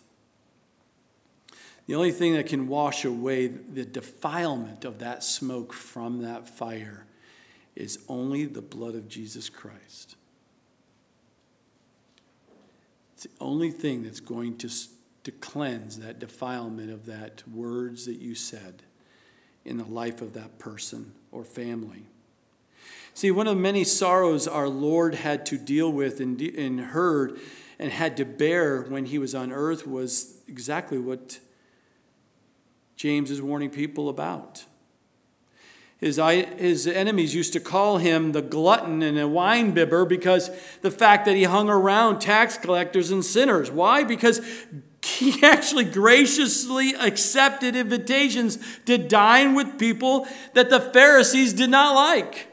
The only thing that can wash away the defilement of that smoke from that fire is only the blood of Jesus Christ. It's the only thing that's going to, to cleanse that defilement of that words that you said in the life of that person or family. See, one of the many sorrows our Lord had to deal with and, and heard and had to bear when he was on earth was exactly what James is warning people about. His, his enemies used to call him the glutton and a wine bibber because the fact that he hung around tax collectors and sinners. Why? Because he actually graciously accepted invitations to dine with people that the Pharisees did not like.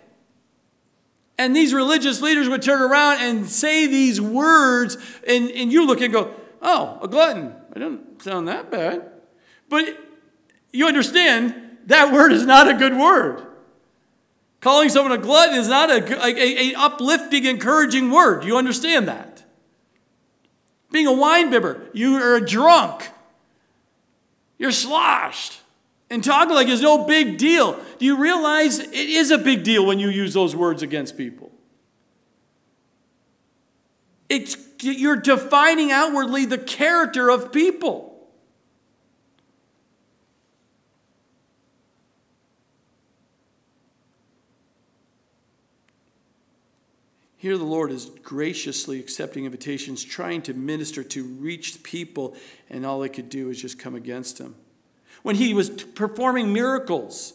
And these religious leaders would turn around and say these words, and, and you look and go, oh, a glutton. It doesn't sound that bad. But you understand that word is not a good word. Calling someone a glutton is not a, a, a uplifting, encouraging word. You understand that? Being a wine bibber, you are a drunk. You're sloshed and talking like it's no big deal. Do you realize it is a big deal when you use those words against people? It's, you're defining outwardly the character of people. Here, the Lord is graciously accepting invitations, trying to minister to reach people, and all they could do is just come against him. When he was performing miracles,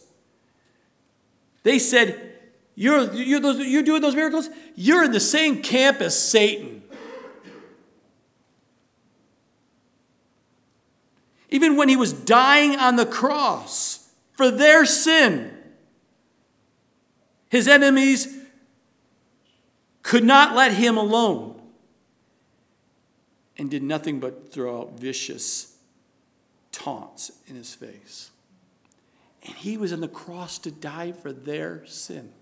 they said, You're, you're, those, you're doing those miracles? You're in the same camp as Satan. Even when he was dying on the cross for their sin, his enemies could not let him alone and did nothing but throw out vicious taunts in his face. And he was on the cross to die for their sin.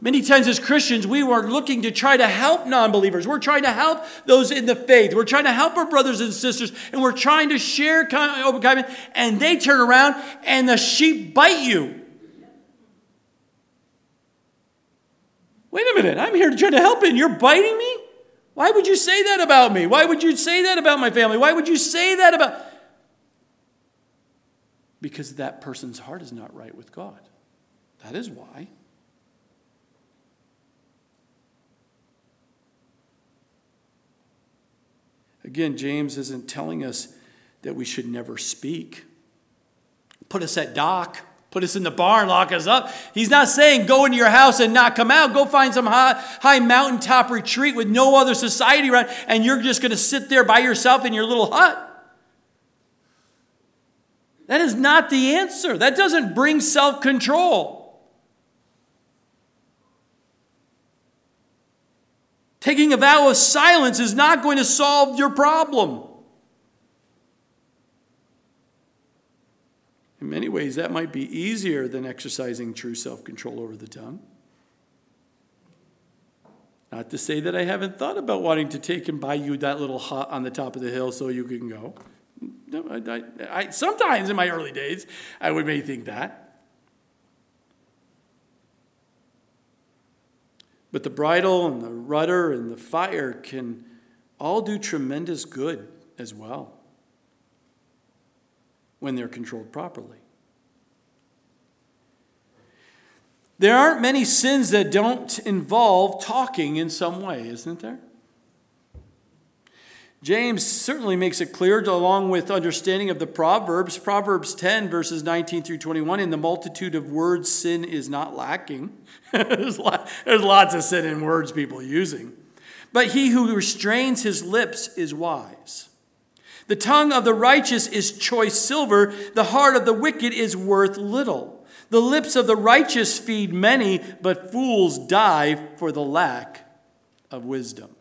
Many times as Christians, we are looking to try to help non believers. We're trying to help those in the faith. We're trying to help our brothers and sisters, and we're trying to share open kindness, and they turn around and the sheep bite you. Wait a minute, I'm here to try to help and you're biting me? Why would you say that about me? Why would you say that about my family? Why would you say that about. Because that person's heart is not right with God. That is why. Again, James isn't telling us that we should never speak. Put us at dock, put us in the barn, lock us up. He's not saying go into your house and not come out. Go find some high, high mountaintop retreat with no other society around, and you're just going to sit there by yourself in your little hut. That is not the answer. That doesn't bring self control. Taking a vow of silence is not going to solve your problem. In many ways, that might be easier than exercising true self control over the tongue. Not to say that I haven't thought about wanting to take and buy you that little hut on the top of the hill so you can go. No, I, I, I, sometimes in my early days, I would may think that. But the bridle and the rudder and the fire can all do tremendous good as well when they're controlled properly. There aren't many sins that don't involve talking in some way, isn't there? James certainly makes it clear, along with understanding of the Proverbs. Proverbs 10, verses 19 through 21 In the multitude of words, sin is not lacking. there's, lots of sin in words people using. But he who restrains his lips is wise. The tongue of the righteous is choice silver, the heart of the wicked is worth little. The lips of the righteous feed many, but fools die for the lack of wisdom.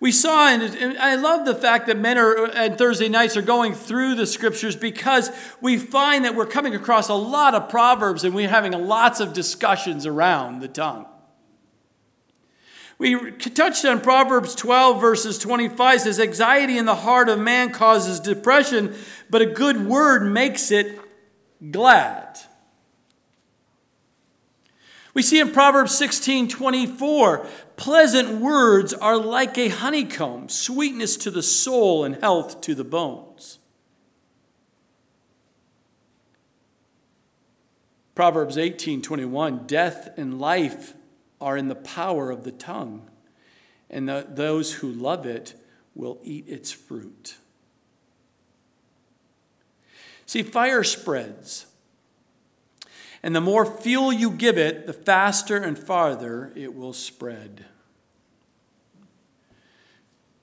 We saw, and I love the fact that men are, and Thursday nights are going through the scriptures because we find that we're coming across a lot of proverbs and we're having lots of discussions around the tongue. We touched on Proverbs 12, verses 25 says, Anxiety in the heart of man causes depression, but a good word makes it glad. We see in Proverbs 16 24, pleasant words are like a honeycomb, sweetness to the soul and health to the bones. Proverbs 18 21, death and life are in the power of the tongue, and the, those who love it will eat its fruit. See, fire spreads. And the more fuel you give it, the faster and farther it will spread.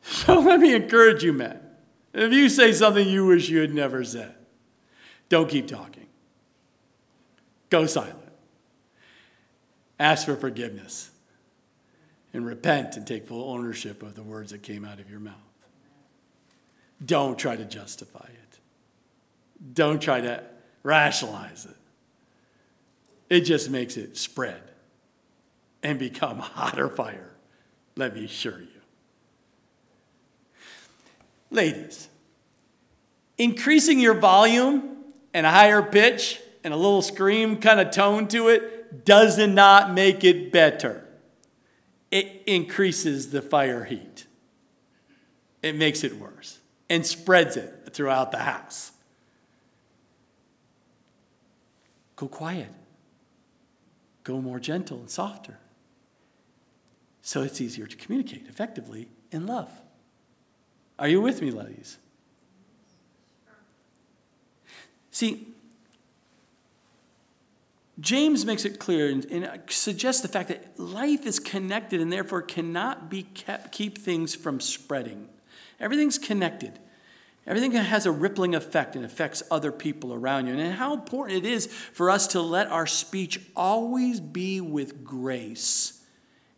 So let me encourage you, men. If you say something you wish you had never said, don't keep talking. Go silent. Ask for forgiveness and repent and take full ownership of the words that came out of your mouth. Don't try to justify it, don't try to rationalize it. It just makes it spread and become hotter fire, let me assure you. Ladies, increasing your volume and a higher pitch and a little scream kind of tone to it does not make it better. It increases the fire heat. It makes it worse and spreads it throughout the house. Go quiet. go more gentle and softer. So it's easier to communicate effectively in love. Are you with me, ladies? See, James makes it clear and, and, suggests the fact that life is connected and therefore cannot be kept, keep things from spreading. Everything's connected. Everything has a rippling effect and affects other people around you. And how important it is for us to let our speech always be with grace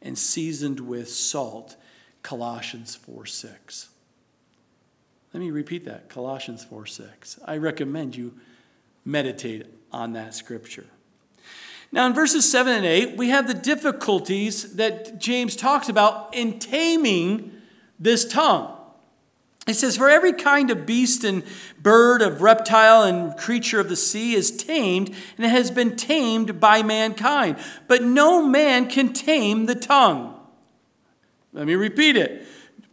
and seasoned with salt. Colossians 4 6. Let me repeat that Colossians 4 6. I recommend you meditate on that scripture. Now, in verses 7 and 8, we have the difficulties that James talks about in taming this tongue. He says, For every kind of beast and bird, of reptile and creature of the sea is tamed, and it has been tamed by mankind. But no man can tame the tongue. Let me repeat it.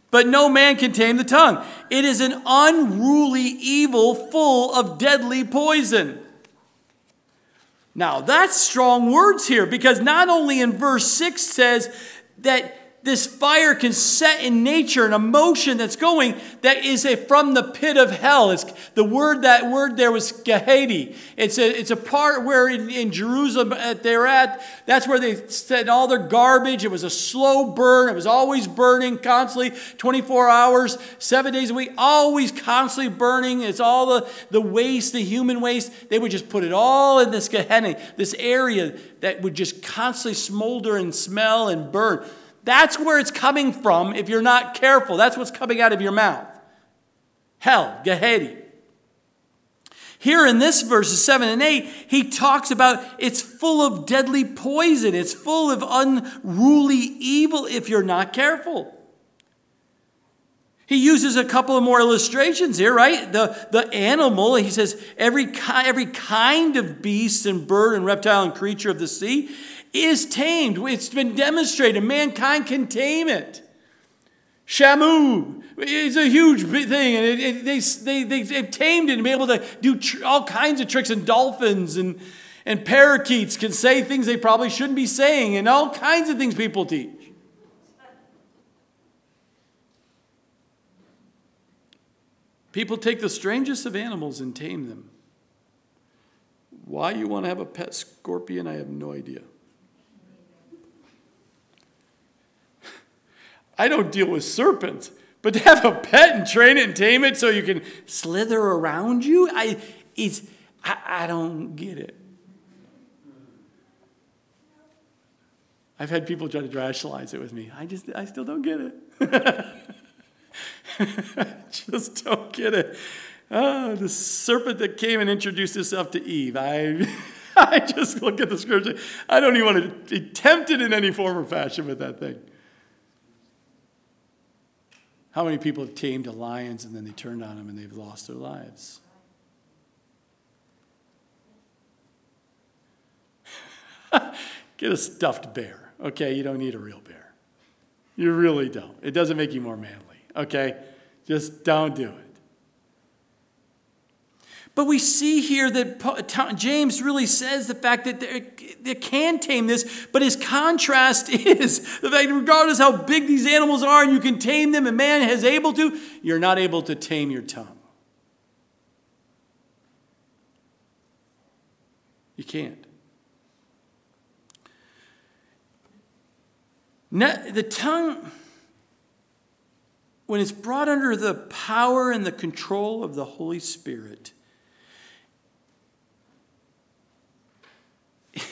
But no man can tame the tongue. It is an unruly evil full of deadly poison. Now, that's strong words here because not only in verse 6 says that this fire can set in nature an emotion that's going that is a, from the pit of hell. It's, the word that word there was Gehenna. It's a, it's a part where in, in Jerusalem uh, they're at, that's where they set all their garbage. It was a slow burn. It was always burning constantly, 24 hours, seven days a week, always constantly burning. It's all the, the waste, the human waste. They would just put it all in this Gehenna, this area that would just constantly smolder and smell and burn. That's where it's coming from if you're not careful. That's what's coming out of your mouth. Hell, Gehenna. Here in this verses 7 and 8, he talks about it's full of deadly poison. It's full of unruly evil if you're not careful. He uses a couple of more illustrations here, right? The, the animal, he says, every, every kind of beast and bird and reptile and creature of the sea is tamed. It's been demonstrated. Mankind can tame it. Shamu is a huge thing, and it, it, they, they, they, they've tamed it and been able to do tr- all kinds of tricks. And dolphins and, and parakeets can say things they probably shouldn't be saying, and all kinds of things people teach. People take the strangest of animals and tame them. Why you want to have a pet scorpion, I have no idea. I don't deal with serpents, but to have a pet and train it and tame it so you can slither around you, I, it's, I, I don't get it. I've had people try to rationalize it with me. I just, I still don't get it. just don't get it. Oh, the serpent that came and introduced itself to Eve. I, I just look at the scripture. I don't even want to be tempted in any form or fashion with that thing. How many people have tamed a lions and then they turned on them and they've lost their lives? Get a stuffed bear, okay? You don't need a real bear. You really don't. It doesn't make you more manly, okay? Just don't do it. But we see here that James really says the fact that they can tame this, but his contrast is the fact regardless how big these animals are and you can tame them and man is able to, you're not able to tame your tongue. You can't. The tongue, when it's brought under the power and the control of the Holy Spirit,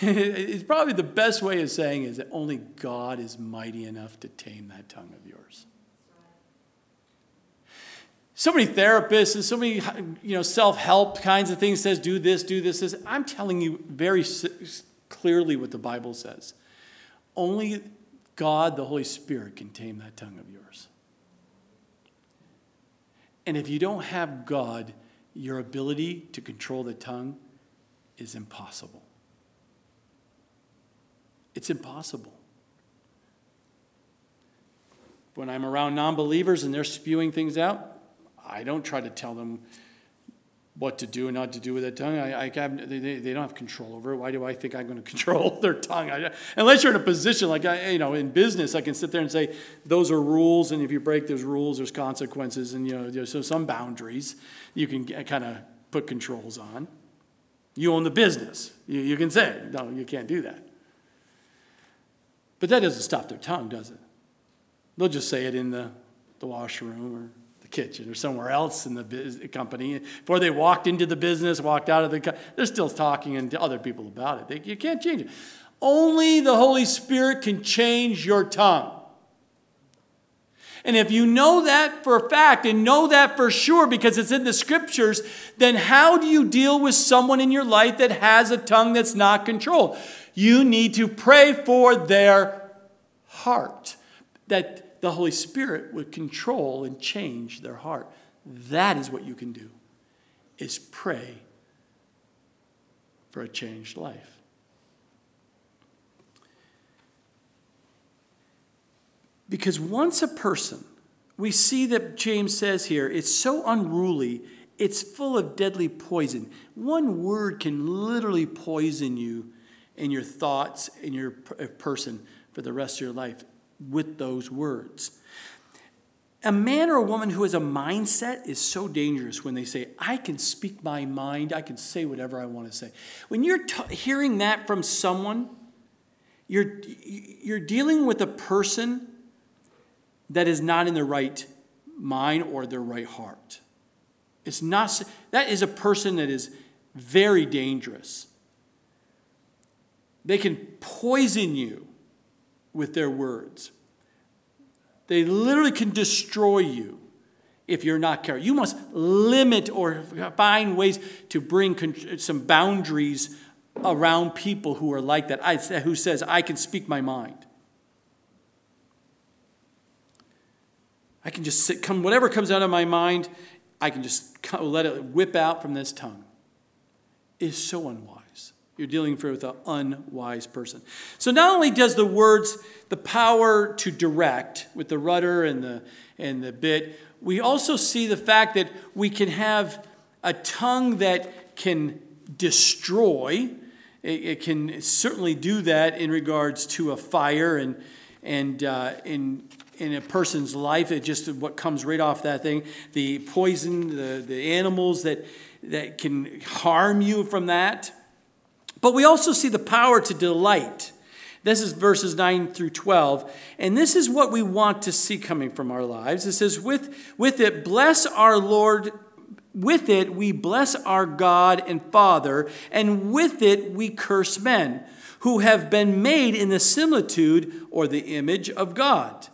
it's probably the best way of saying is that only God is mighty enough to tame that tongue of yours. So many therapists and so many you know self-help kinds of things says do this, do this, this. I'm telling you very clearly what the Bible says. Only God, the Holy Spirit, can tame that tongue of yours. And if you don't have God, your ability to control the tongue is impossible. It's impossible. When I'm around non believers and they're spewing things out, I don't try to tell them what to do and not to do with that tongue. I, I have, they, they don't have control over it. Why do I think I'm going to control their tongue? I, unless you're in a position like I, you know, in business, I can sit there and say those are rules, and if you break those rules, there's consequences, and you know, so some boundaries you can kind of put controls on. You own the business. You, you can say, no, you can't do that. But that doesn't stop their tongue, does it? They'll just say it in the, the washroom or the kitchen or somewhere else in the company. Before they walked into the business, walked out of the, they're still talking and to other people about it. They, you can't change it. Only the Holy Spirit can change your tongue. And if you know that for a fact and know that for sure because it's in the scriptures, then how do you deal with someone in your life that has a tongue that's not controlled? You need to pray for their heart, that the Holy Spirit would control and change their heart. That is what you can do, is pray for a changed life. Because once a person, we see that James says here, it's so unruly, it's full of deadly poison. One word can literally poison you and your thoughts and your uh, person for the rest of your life with those words. A man or a woman who has a mindset is so dangerous when they say, I can speak my mind, I can say whatever I want to say. When you're t- hearing that from someone, you're, you're dealing with a person that is not in the right mind or their right heart. It's not, that is a person that is very dangerous. They can poison you with their words. They literally can destroy you if you're not careful. You must limit or find ways to bring some boundaries around people who are like that, who says, I can speak my mind. I can just sit, come, whatever comes out of my mind, I can just let it whip out from this tongue. It is so unwise. You're dealing with an unwise person. So not only does the words, the power to direct with the rudder and the, and the bit, we also see the fact that we can have a tongue that can destroy. It, it can certainly do that in regards to a fire and, and uh, in, in a person's life. It just what comes right off that thing. The poison, the, the animals that, that can harm you from that. But we also see the power to delight. This is verses 9 through 12. And this is what we want to see coming from our lives. It says, with, with it, bless our Lord. With it, we bless our God and Father. And with it, we curse men who have been made in the similitude or the image of God.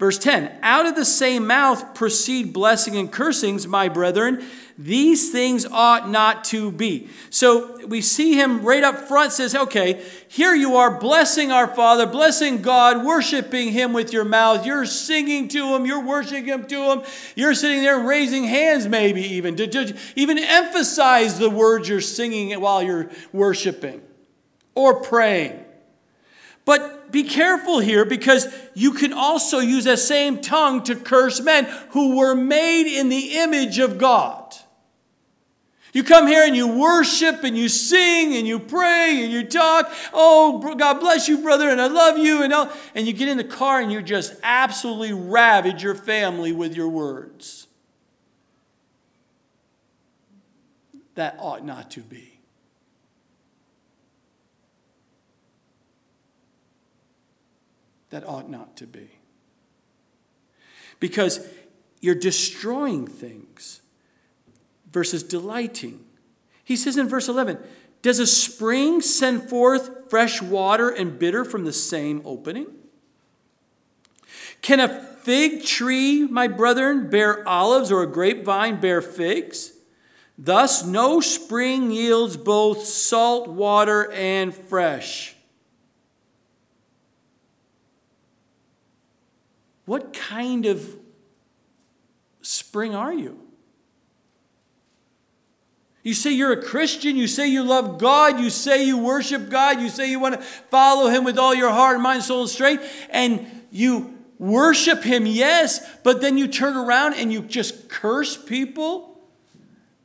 Verse 10 Out of the same mouth proceed blessing and cursings, my brethren. These things ought not to be. So we see him right up front says, okay, here you are blessing our Father, blessing God, worshiping him with your mouth. You're singing to him, you're worshiping him to him. You're sitting there raising hands, maybe even, to, to even emphasize the words you're singing while you're worshiping or praying. But be careful here because you can also use that same tongue to curse men who were made in the image of God. You come here and you worship and you sing and you pray and you talk. Oh, God bless you, brother, and I love you. And, all, and you get in the car and you just absolutely ravage your family with your words. That ought not to be. That ought not to be. Because you're destroying things versus delighting. He says in verse 11, Does a spring send forth fresh water and bitter from the same opening? Can a fig tree, my brethren, bear olives or a grapevine bear figs? Thus, no spring yields both salt water and fresh. What kind of spring are you? You say you're a Christian. You say you love God. You say you worship God. You say you want to follow Him with all your heart, mind, soul, and strength. And you worship Him, yes, but then you turn around and you just curse people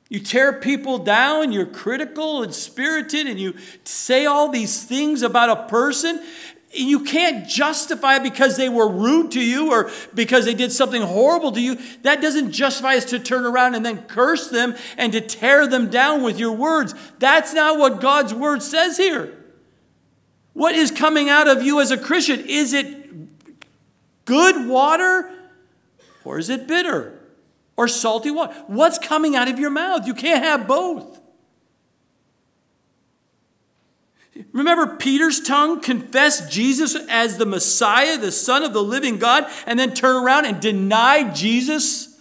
You tear people down, you're critical and spirited, and you say all these things about a person. You can't justify it because they were rude to you or because they did something horrible to you. That doesn't justify us to turn around and then curse them and to tear them down with your words. That's not what God's word says here. What is coming out of you as a Christian? Is it good water or is it bitter or salty water? What's coming out of your mouth? You can't have both. Remember, Peter's tongue confessed Jesus as the Messiah, the Son of the living God, and then turn around and deny Jesus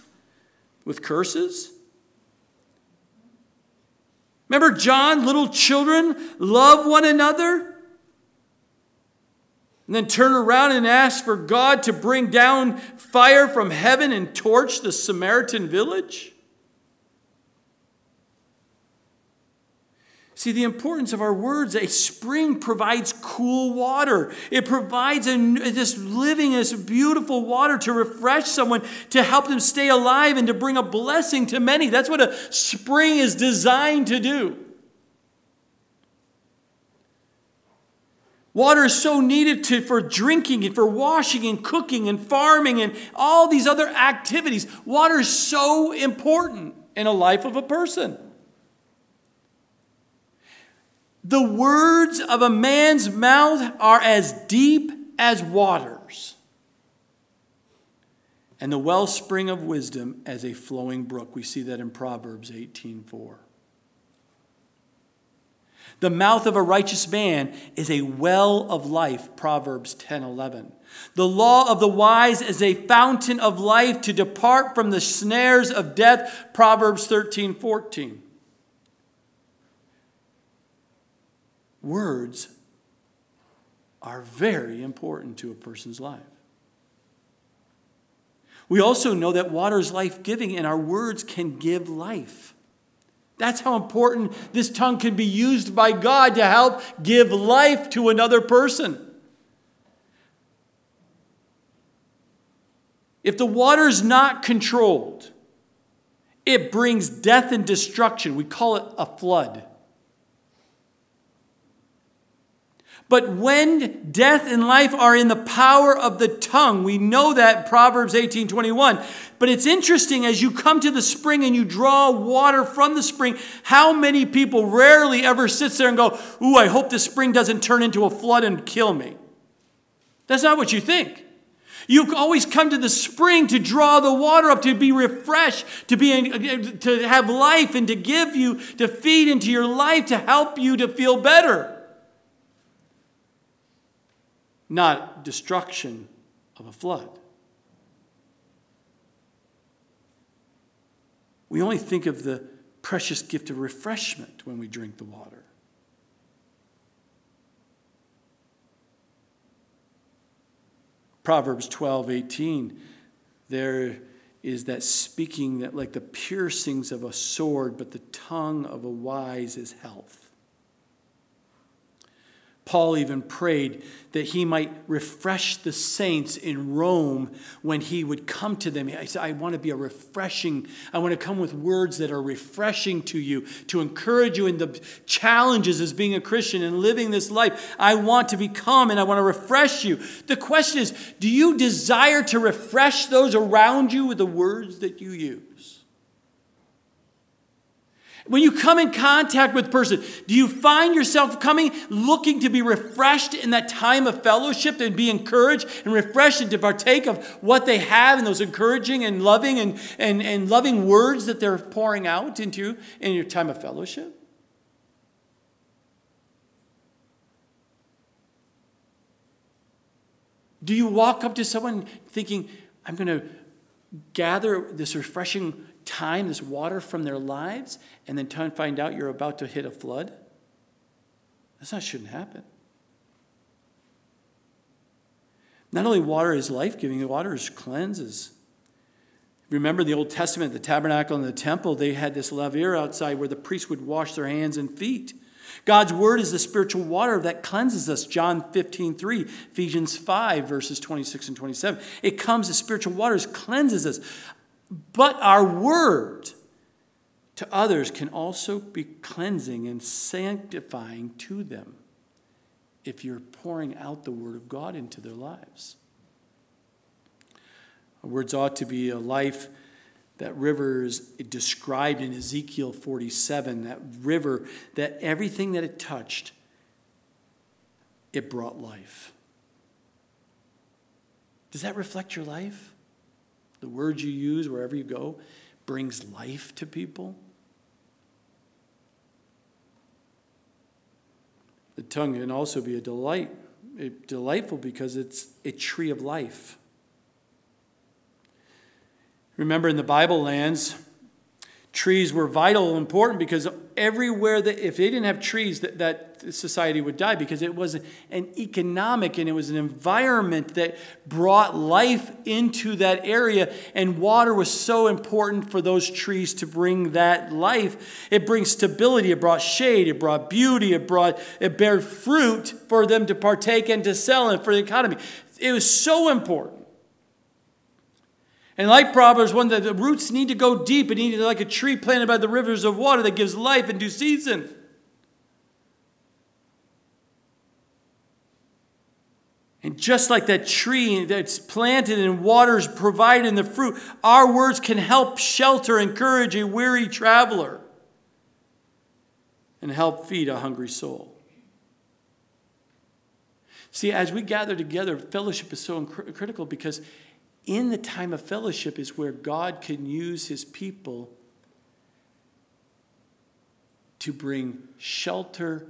with curses? Remember, John, little children, love one another? And then turn around and ask for God to bring down fire from heaven and torch the Samaritan village? See, the importance of our words, a spring provides cool water. It provides a, this living, this beautiful water to refresh someone, to help them stay alive, and to bring a blessing to many. That's what a spring is designed to do. Water is so needed to, for drinking and for washing and cooking and farming and all these other activities. Water is so important in a life of a person. The words of a man's mouth are as deep as waters, and the wellspring of wisdom as a flowing brook. We see that in Proverbs 18:4. The mouth of a righteous man is a well of life, Proverbs 10 11. The law of the wise is a fountain of life to depart from the snares of death, Proverbs 13 Words are very important to a person's life. We also know that water is life giving, and our words can give life. That's how important this tongue can be used by God to help give life to another person. If the water is not controlled, it brings death and destruction. We call it a flood. But when death and life are in the power of the tongue, we know that Proverbs 18 21. But it's interesting as you come to the spring and you draw water from the spring, how many people rarely ever sits there and go, Ooh, I hope the spring doesn't turn into a flood and kill me. That's not what you think. You always come to the spring to draw the water up, to be refreshed, to, be, uh, to have life, and to give you, to feed into your life, to help you to feel better not destruction of a flood. We only think of the precious gift of refreshment when we drink the water. Proverbs 12, 18, there is that speaking that like the piercings of a sword, but the tongue of a wise is health. Paul even prayed that he might refresh the saints in Rome when he would come to them. He said, I want to be a refreshing, I want to come with words that are refreshing to you, to encourage you in the challenges as being a Christian and living this life. I want to become and I want to refresh you. The question is do you desire to refresh those around you with the words that you use? When you come in contact with a person, do you find yourself coming looking to be refreshed in that time of fellowship and be encouraged and refreshed and to partake of what they have and those encouraging and loving and, and, and loving words that they're pouring out into in your time of fellowship? Do you walk up to someone thinking, I'm going to gather this refreshing time, this water from their lives, and then find out you're about to hit a flood? That's not shouldn't happen. Not only water is life giving, water is cleanses. Remember the Old Testament, the tabernacle and the temple, they had this laver outside where the priests would wash their hands and feet. God's word is the spiritual water that cleanses us. John 15, 3, Ephesians 5, verses 26 and 27. It comes, the spiritual waters cleanses us. But our word to others can also be cleansing and sanctifying to them if you're pouring out the Word of God into their lives. Our words ought to be a life that river is described in Ezekiel 47, that river, that everything that it touched, it brought life. Does that reflect your life? The words you use wherever you go brings life to people? The tongue can also be a delight, eh, delightful because it's a tree of life. Remember in the Bible lands, trees were vital and important because everywhere that if they didn't have trees that, that society would die because it was an economic and it was an environment that brought life into that area and water was so important for those trees to bring that life. It brings stability it brought shade it brought beauty it brought it bared fruit for them to partake and to sell and for the economy. It was so important and like Proverbs 1, that the roots need to go deep and like a tree planted by the rivers of water that gives life in due season. And just like that tree that's planted and waters provided in the fruit, our words can help shelter, encourage a weary traveler, and help feed a hungry soul. See, as we gather together, fellowship is so critical because in the time of fellowship is where God can use his people to bring shelter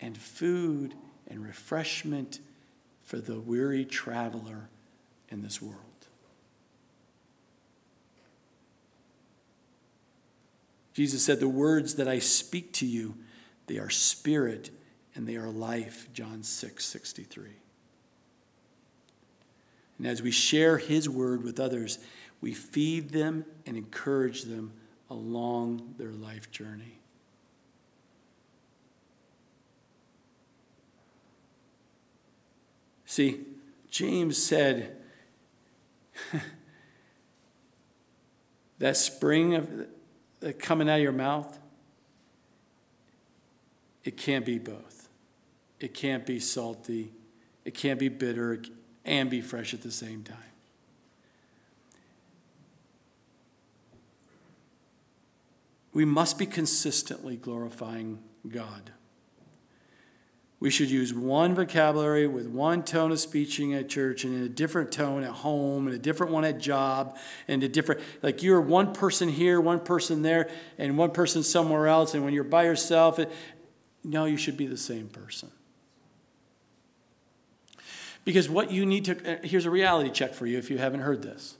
and food and refreshment for the weary traveler in this world. Jesus said, The words that I speak to you, they are spirit and they are life. John 6 63. And as we share His word with others, we feed them and encourage them along their life journey. See, James said that spring of coming out of your mouth, it can't be both. It can't be salty. It can't be bitter and be fresh at the same time. We must be consistently glorifying God. We should use one vocabulary with one tone of speaking at church and in a different tone at home and a different one at job and a different like you're one person here, one person there, and one person somewhere else. And when you're by yourself, it, no, you should be the same person. Because what you need to, uh, here's a reality check for you if you haven't heard this.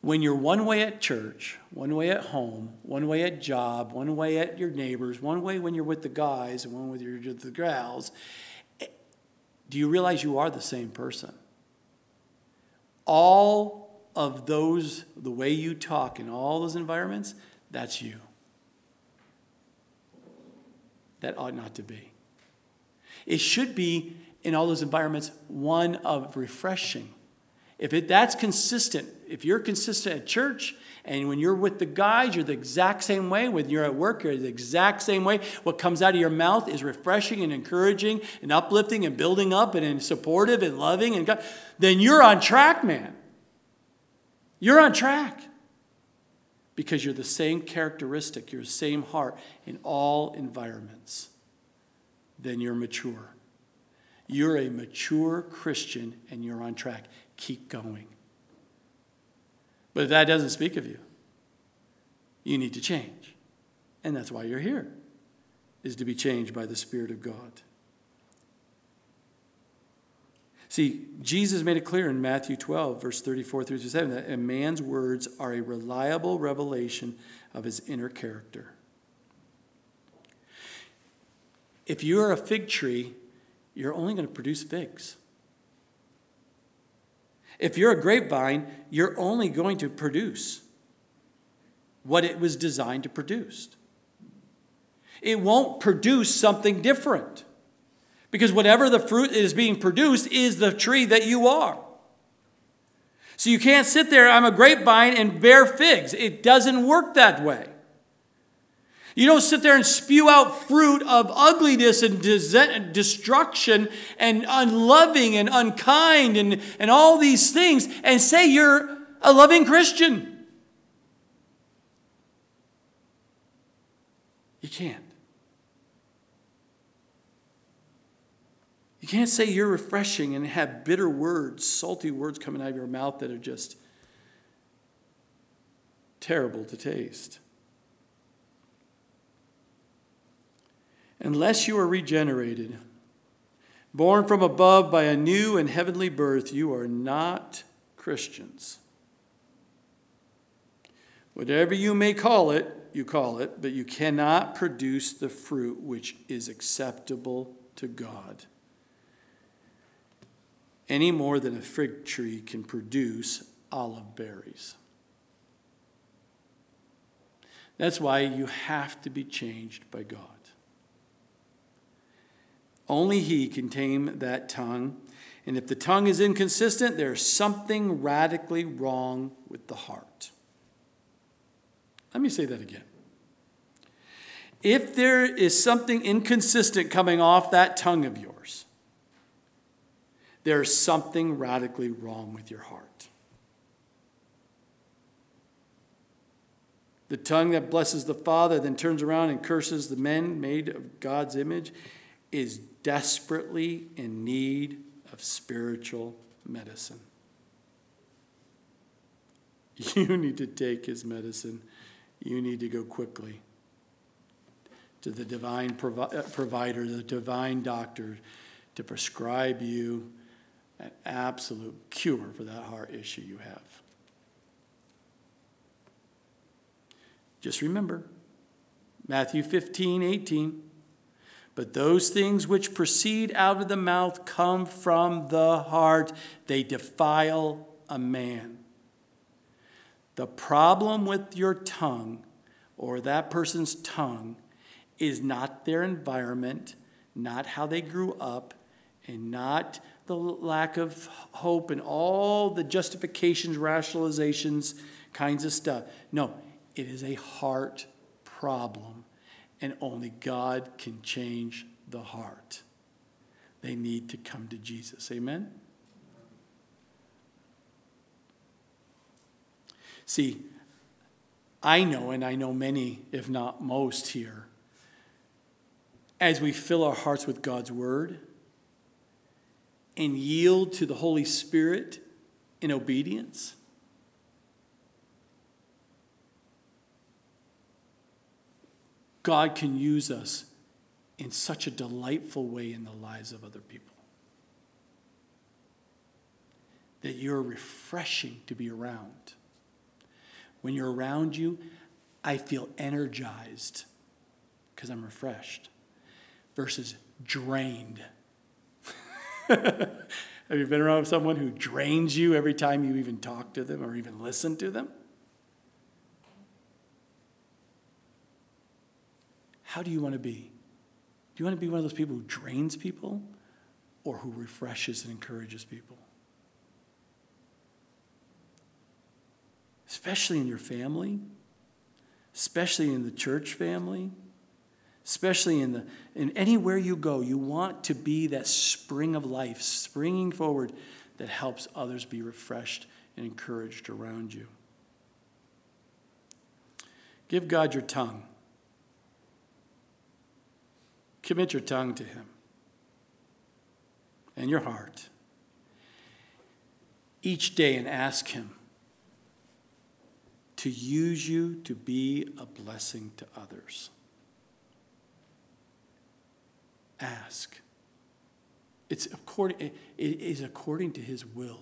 When you're one way at church, one way at home, one way at job, one way at your neighbors, one way when you're with the guys, and one with your, with the gals, eh, do you realize you are the same person? All of those, the way you talk in all those environments, that's you. That ought not to be. It should be, in all those environments, one of refreshing. If it, that's consistent, if you're consistent at church and when you're with the guys, you're the exact same way. When you're at work, you're the exact same way. What comes out of your mouth is refreshing and encouraging and uplifting and building up and, supportive and loving and God, then you're on track, man. You're on track because you're the same characteristic, you're the same heart in all environments then you're mature. You're a mature Christian and you're on track. Keep going. But if that doesn't speak of you, you need to change. And that's why you're here, is to be changed by the Spirit of God. See, Jesus made it clear in Matthew 12, verse 34 through 37, that a man's words are a reliable revelation of his inner character. If you're a fig tree, you're only going to produce figs. If you're a grapevine, you're only going to produce what it was designed to produce. It won't produce something different because whatever the fruit is being produced is the tree that you are. So you can't sit there, I'm a grapevine, and bear figs. It doesn't work that way. You don't sit there and spew out fruit of ugliness and destruction and unloving and unkind and, and all these things and say you're a loving Christian. You can't. You can't say you're refreshing and have bitter words, salty words coming out of your mouth that are just terrible to taste. Unless you are regenerated, born from above by a new and heavenly birth, you are not Christians. Whatever you may call it, you call it, but you cannot produce the fruit which is acceptable to God any more than a fig tree can produce olive berries. That's why you have to be changed by God. Only He can tame that tongue. And if the tongue is inconsistent, there's something radically wrong with the heart. Let me say that again. If there is something inconsistent coming off that tongue of yours, there's something radically wrong with your heart. The tongue that blesses the Father, then turns around and curses the men made of God's image, is desperately in need of spiritual medicine. You need to take his medicine. You need to go quickly to the divine provi- uh, provider, the divine doctor, to prescribe you an absolute cure for that heart issue you have. Just remember Matthew 15, 18. But those things which proceed out of the mouth come from the heart, they defile a man. The problem with your tongue or that person's tongue is not their environment, not how they grew up, and not the lack of hope and all the justifications, rationalizations, kinds of stuff. No, it is a heart problem, and only God can change the heart. They need to come to Jesus. Amen? See, I know, and I know many, if not most here, as we fill our hearts with God's word, and yield to the Holy Spirit in obedience? God can use us in such a delightful way in the lives of other people. That you're refreshing to be around. When you're around you, I feel energized because I'm refreshed versus drained Have you been around someone who drains you every time you even talk to them or even listen to them? How do you want to be? Do you want to be one of those people who drains people or who refreshes and encourages people? Especially in your family, especially in the church family especially in the in anywhere you go you want to be that spring of life springing forward that helps others be refreshed and encouraged around you give god your tongue commit your tongue to him and your heart each day and ask him to use you to be a blessing to others ask. It's according, it is according to his will.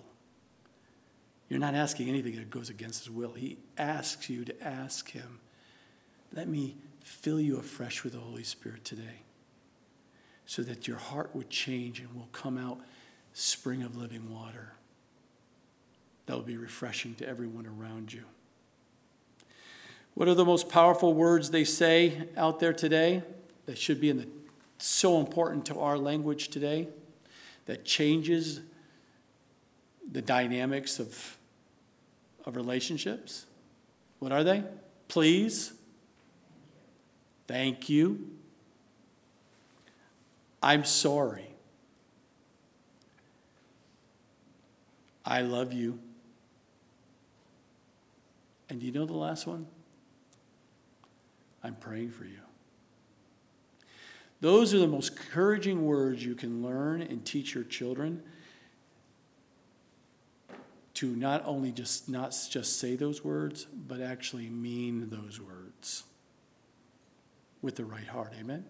You're not asking anything that goes against his will. He asks you to ask him, let me fill you afresh with the Holy Spirit today so that your heart would change and will come out spring of living water that will be refreshing to everyone around you. What are the most powerful words they say out there today that should be in the so important to our language today that changes the dynamics of of relationships. What are they? Please. Thank you. I'm sorry. I love you. And do you know the last one? I'm praying for you. Those are the most encouraging words you can learn and teach your children to not only just not just say those words, but actually mean those words with the right heart. Amen.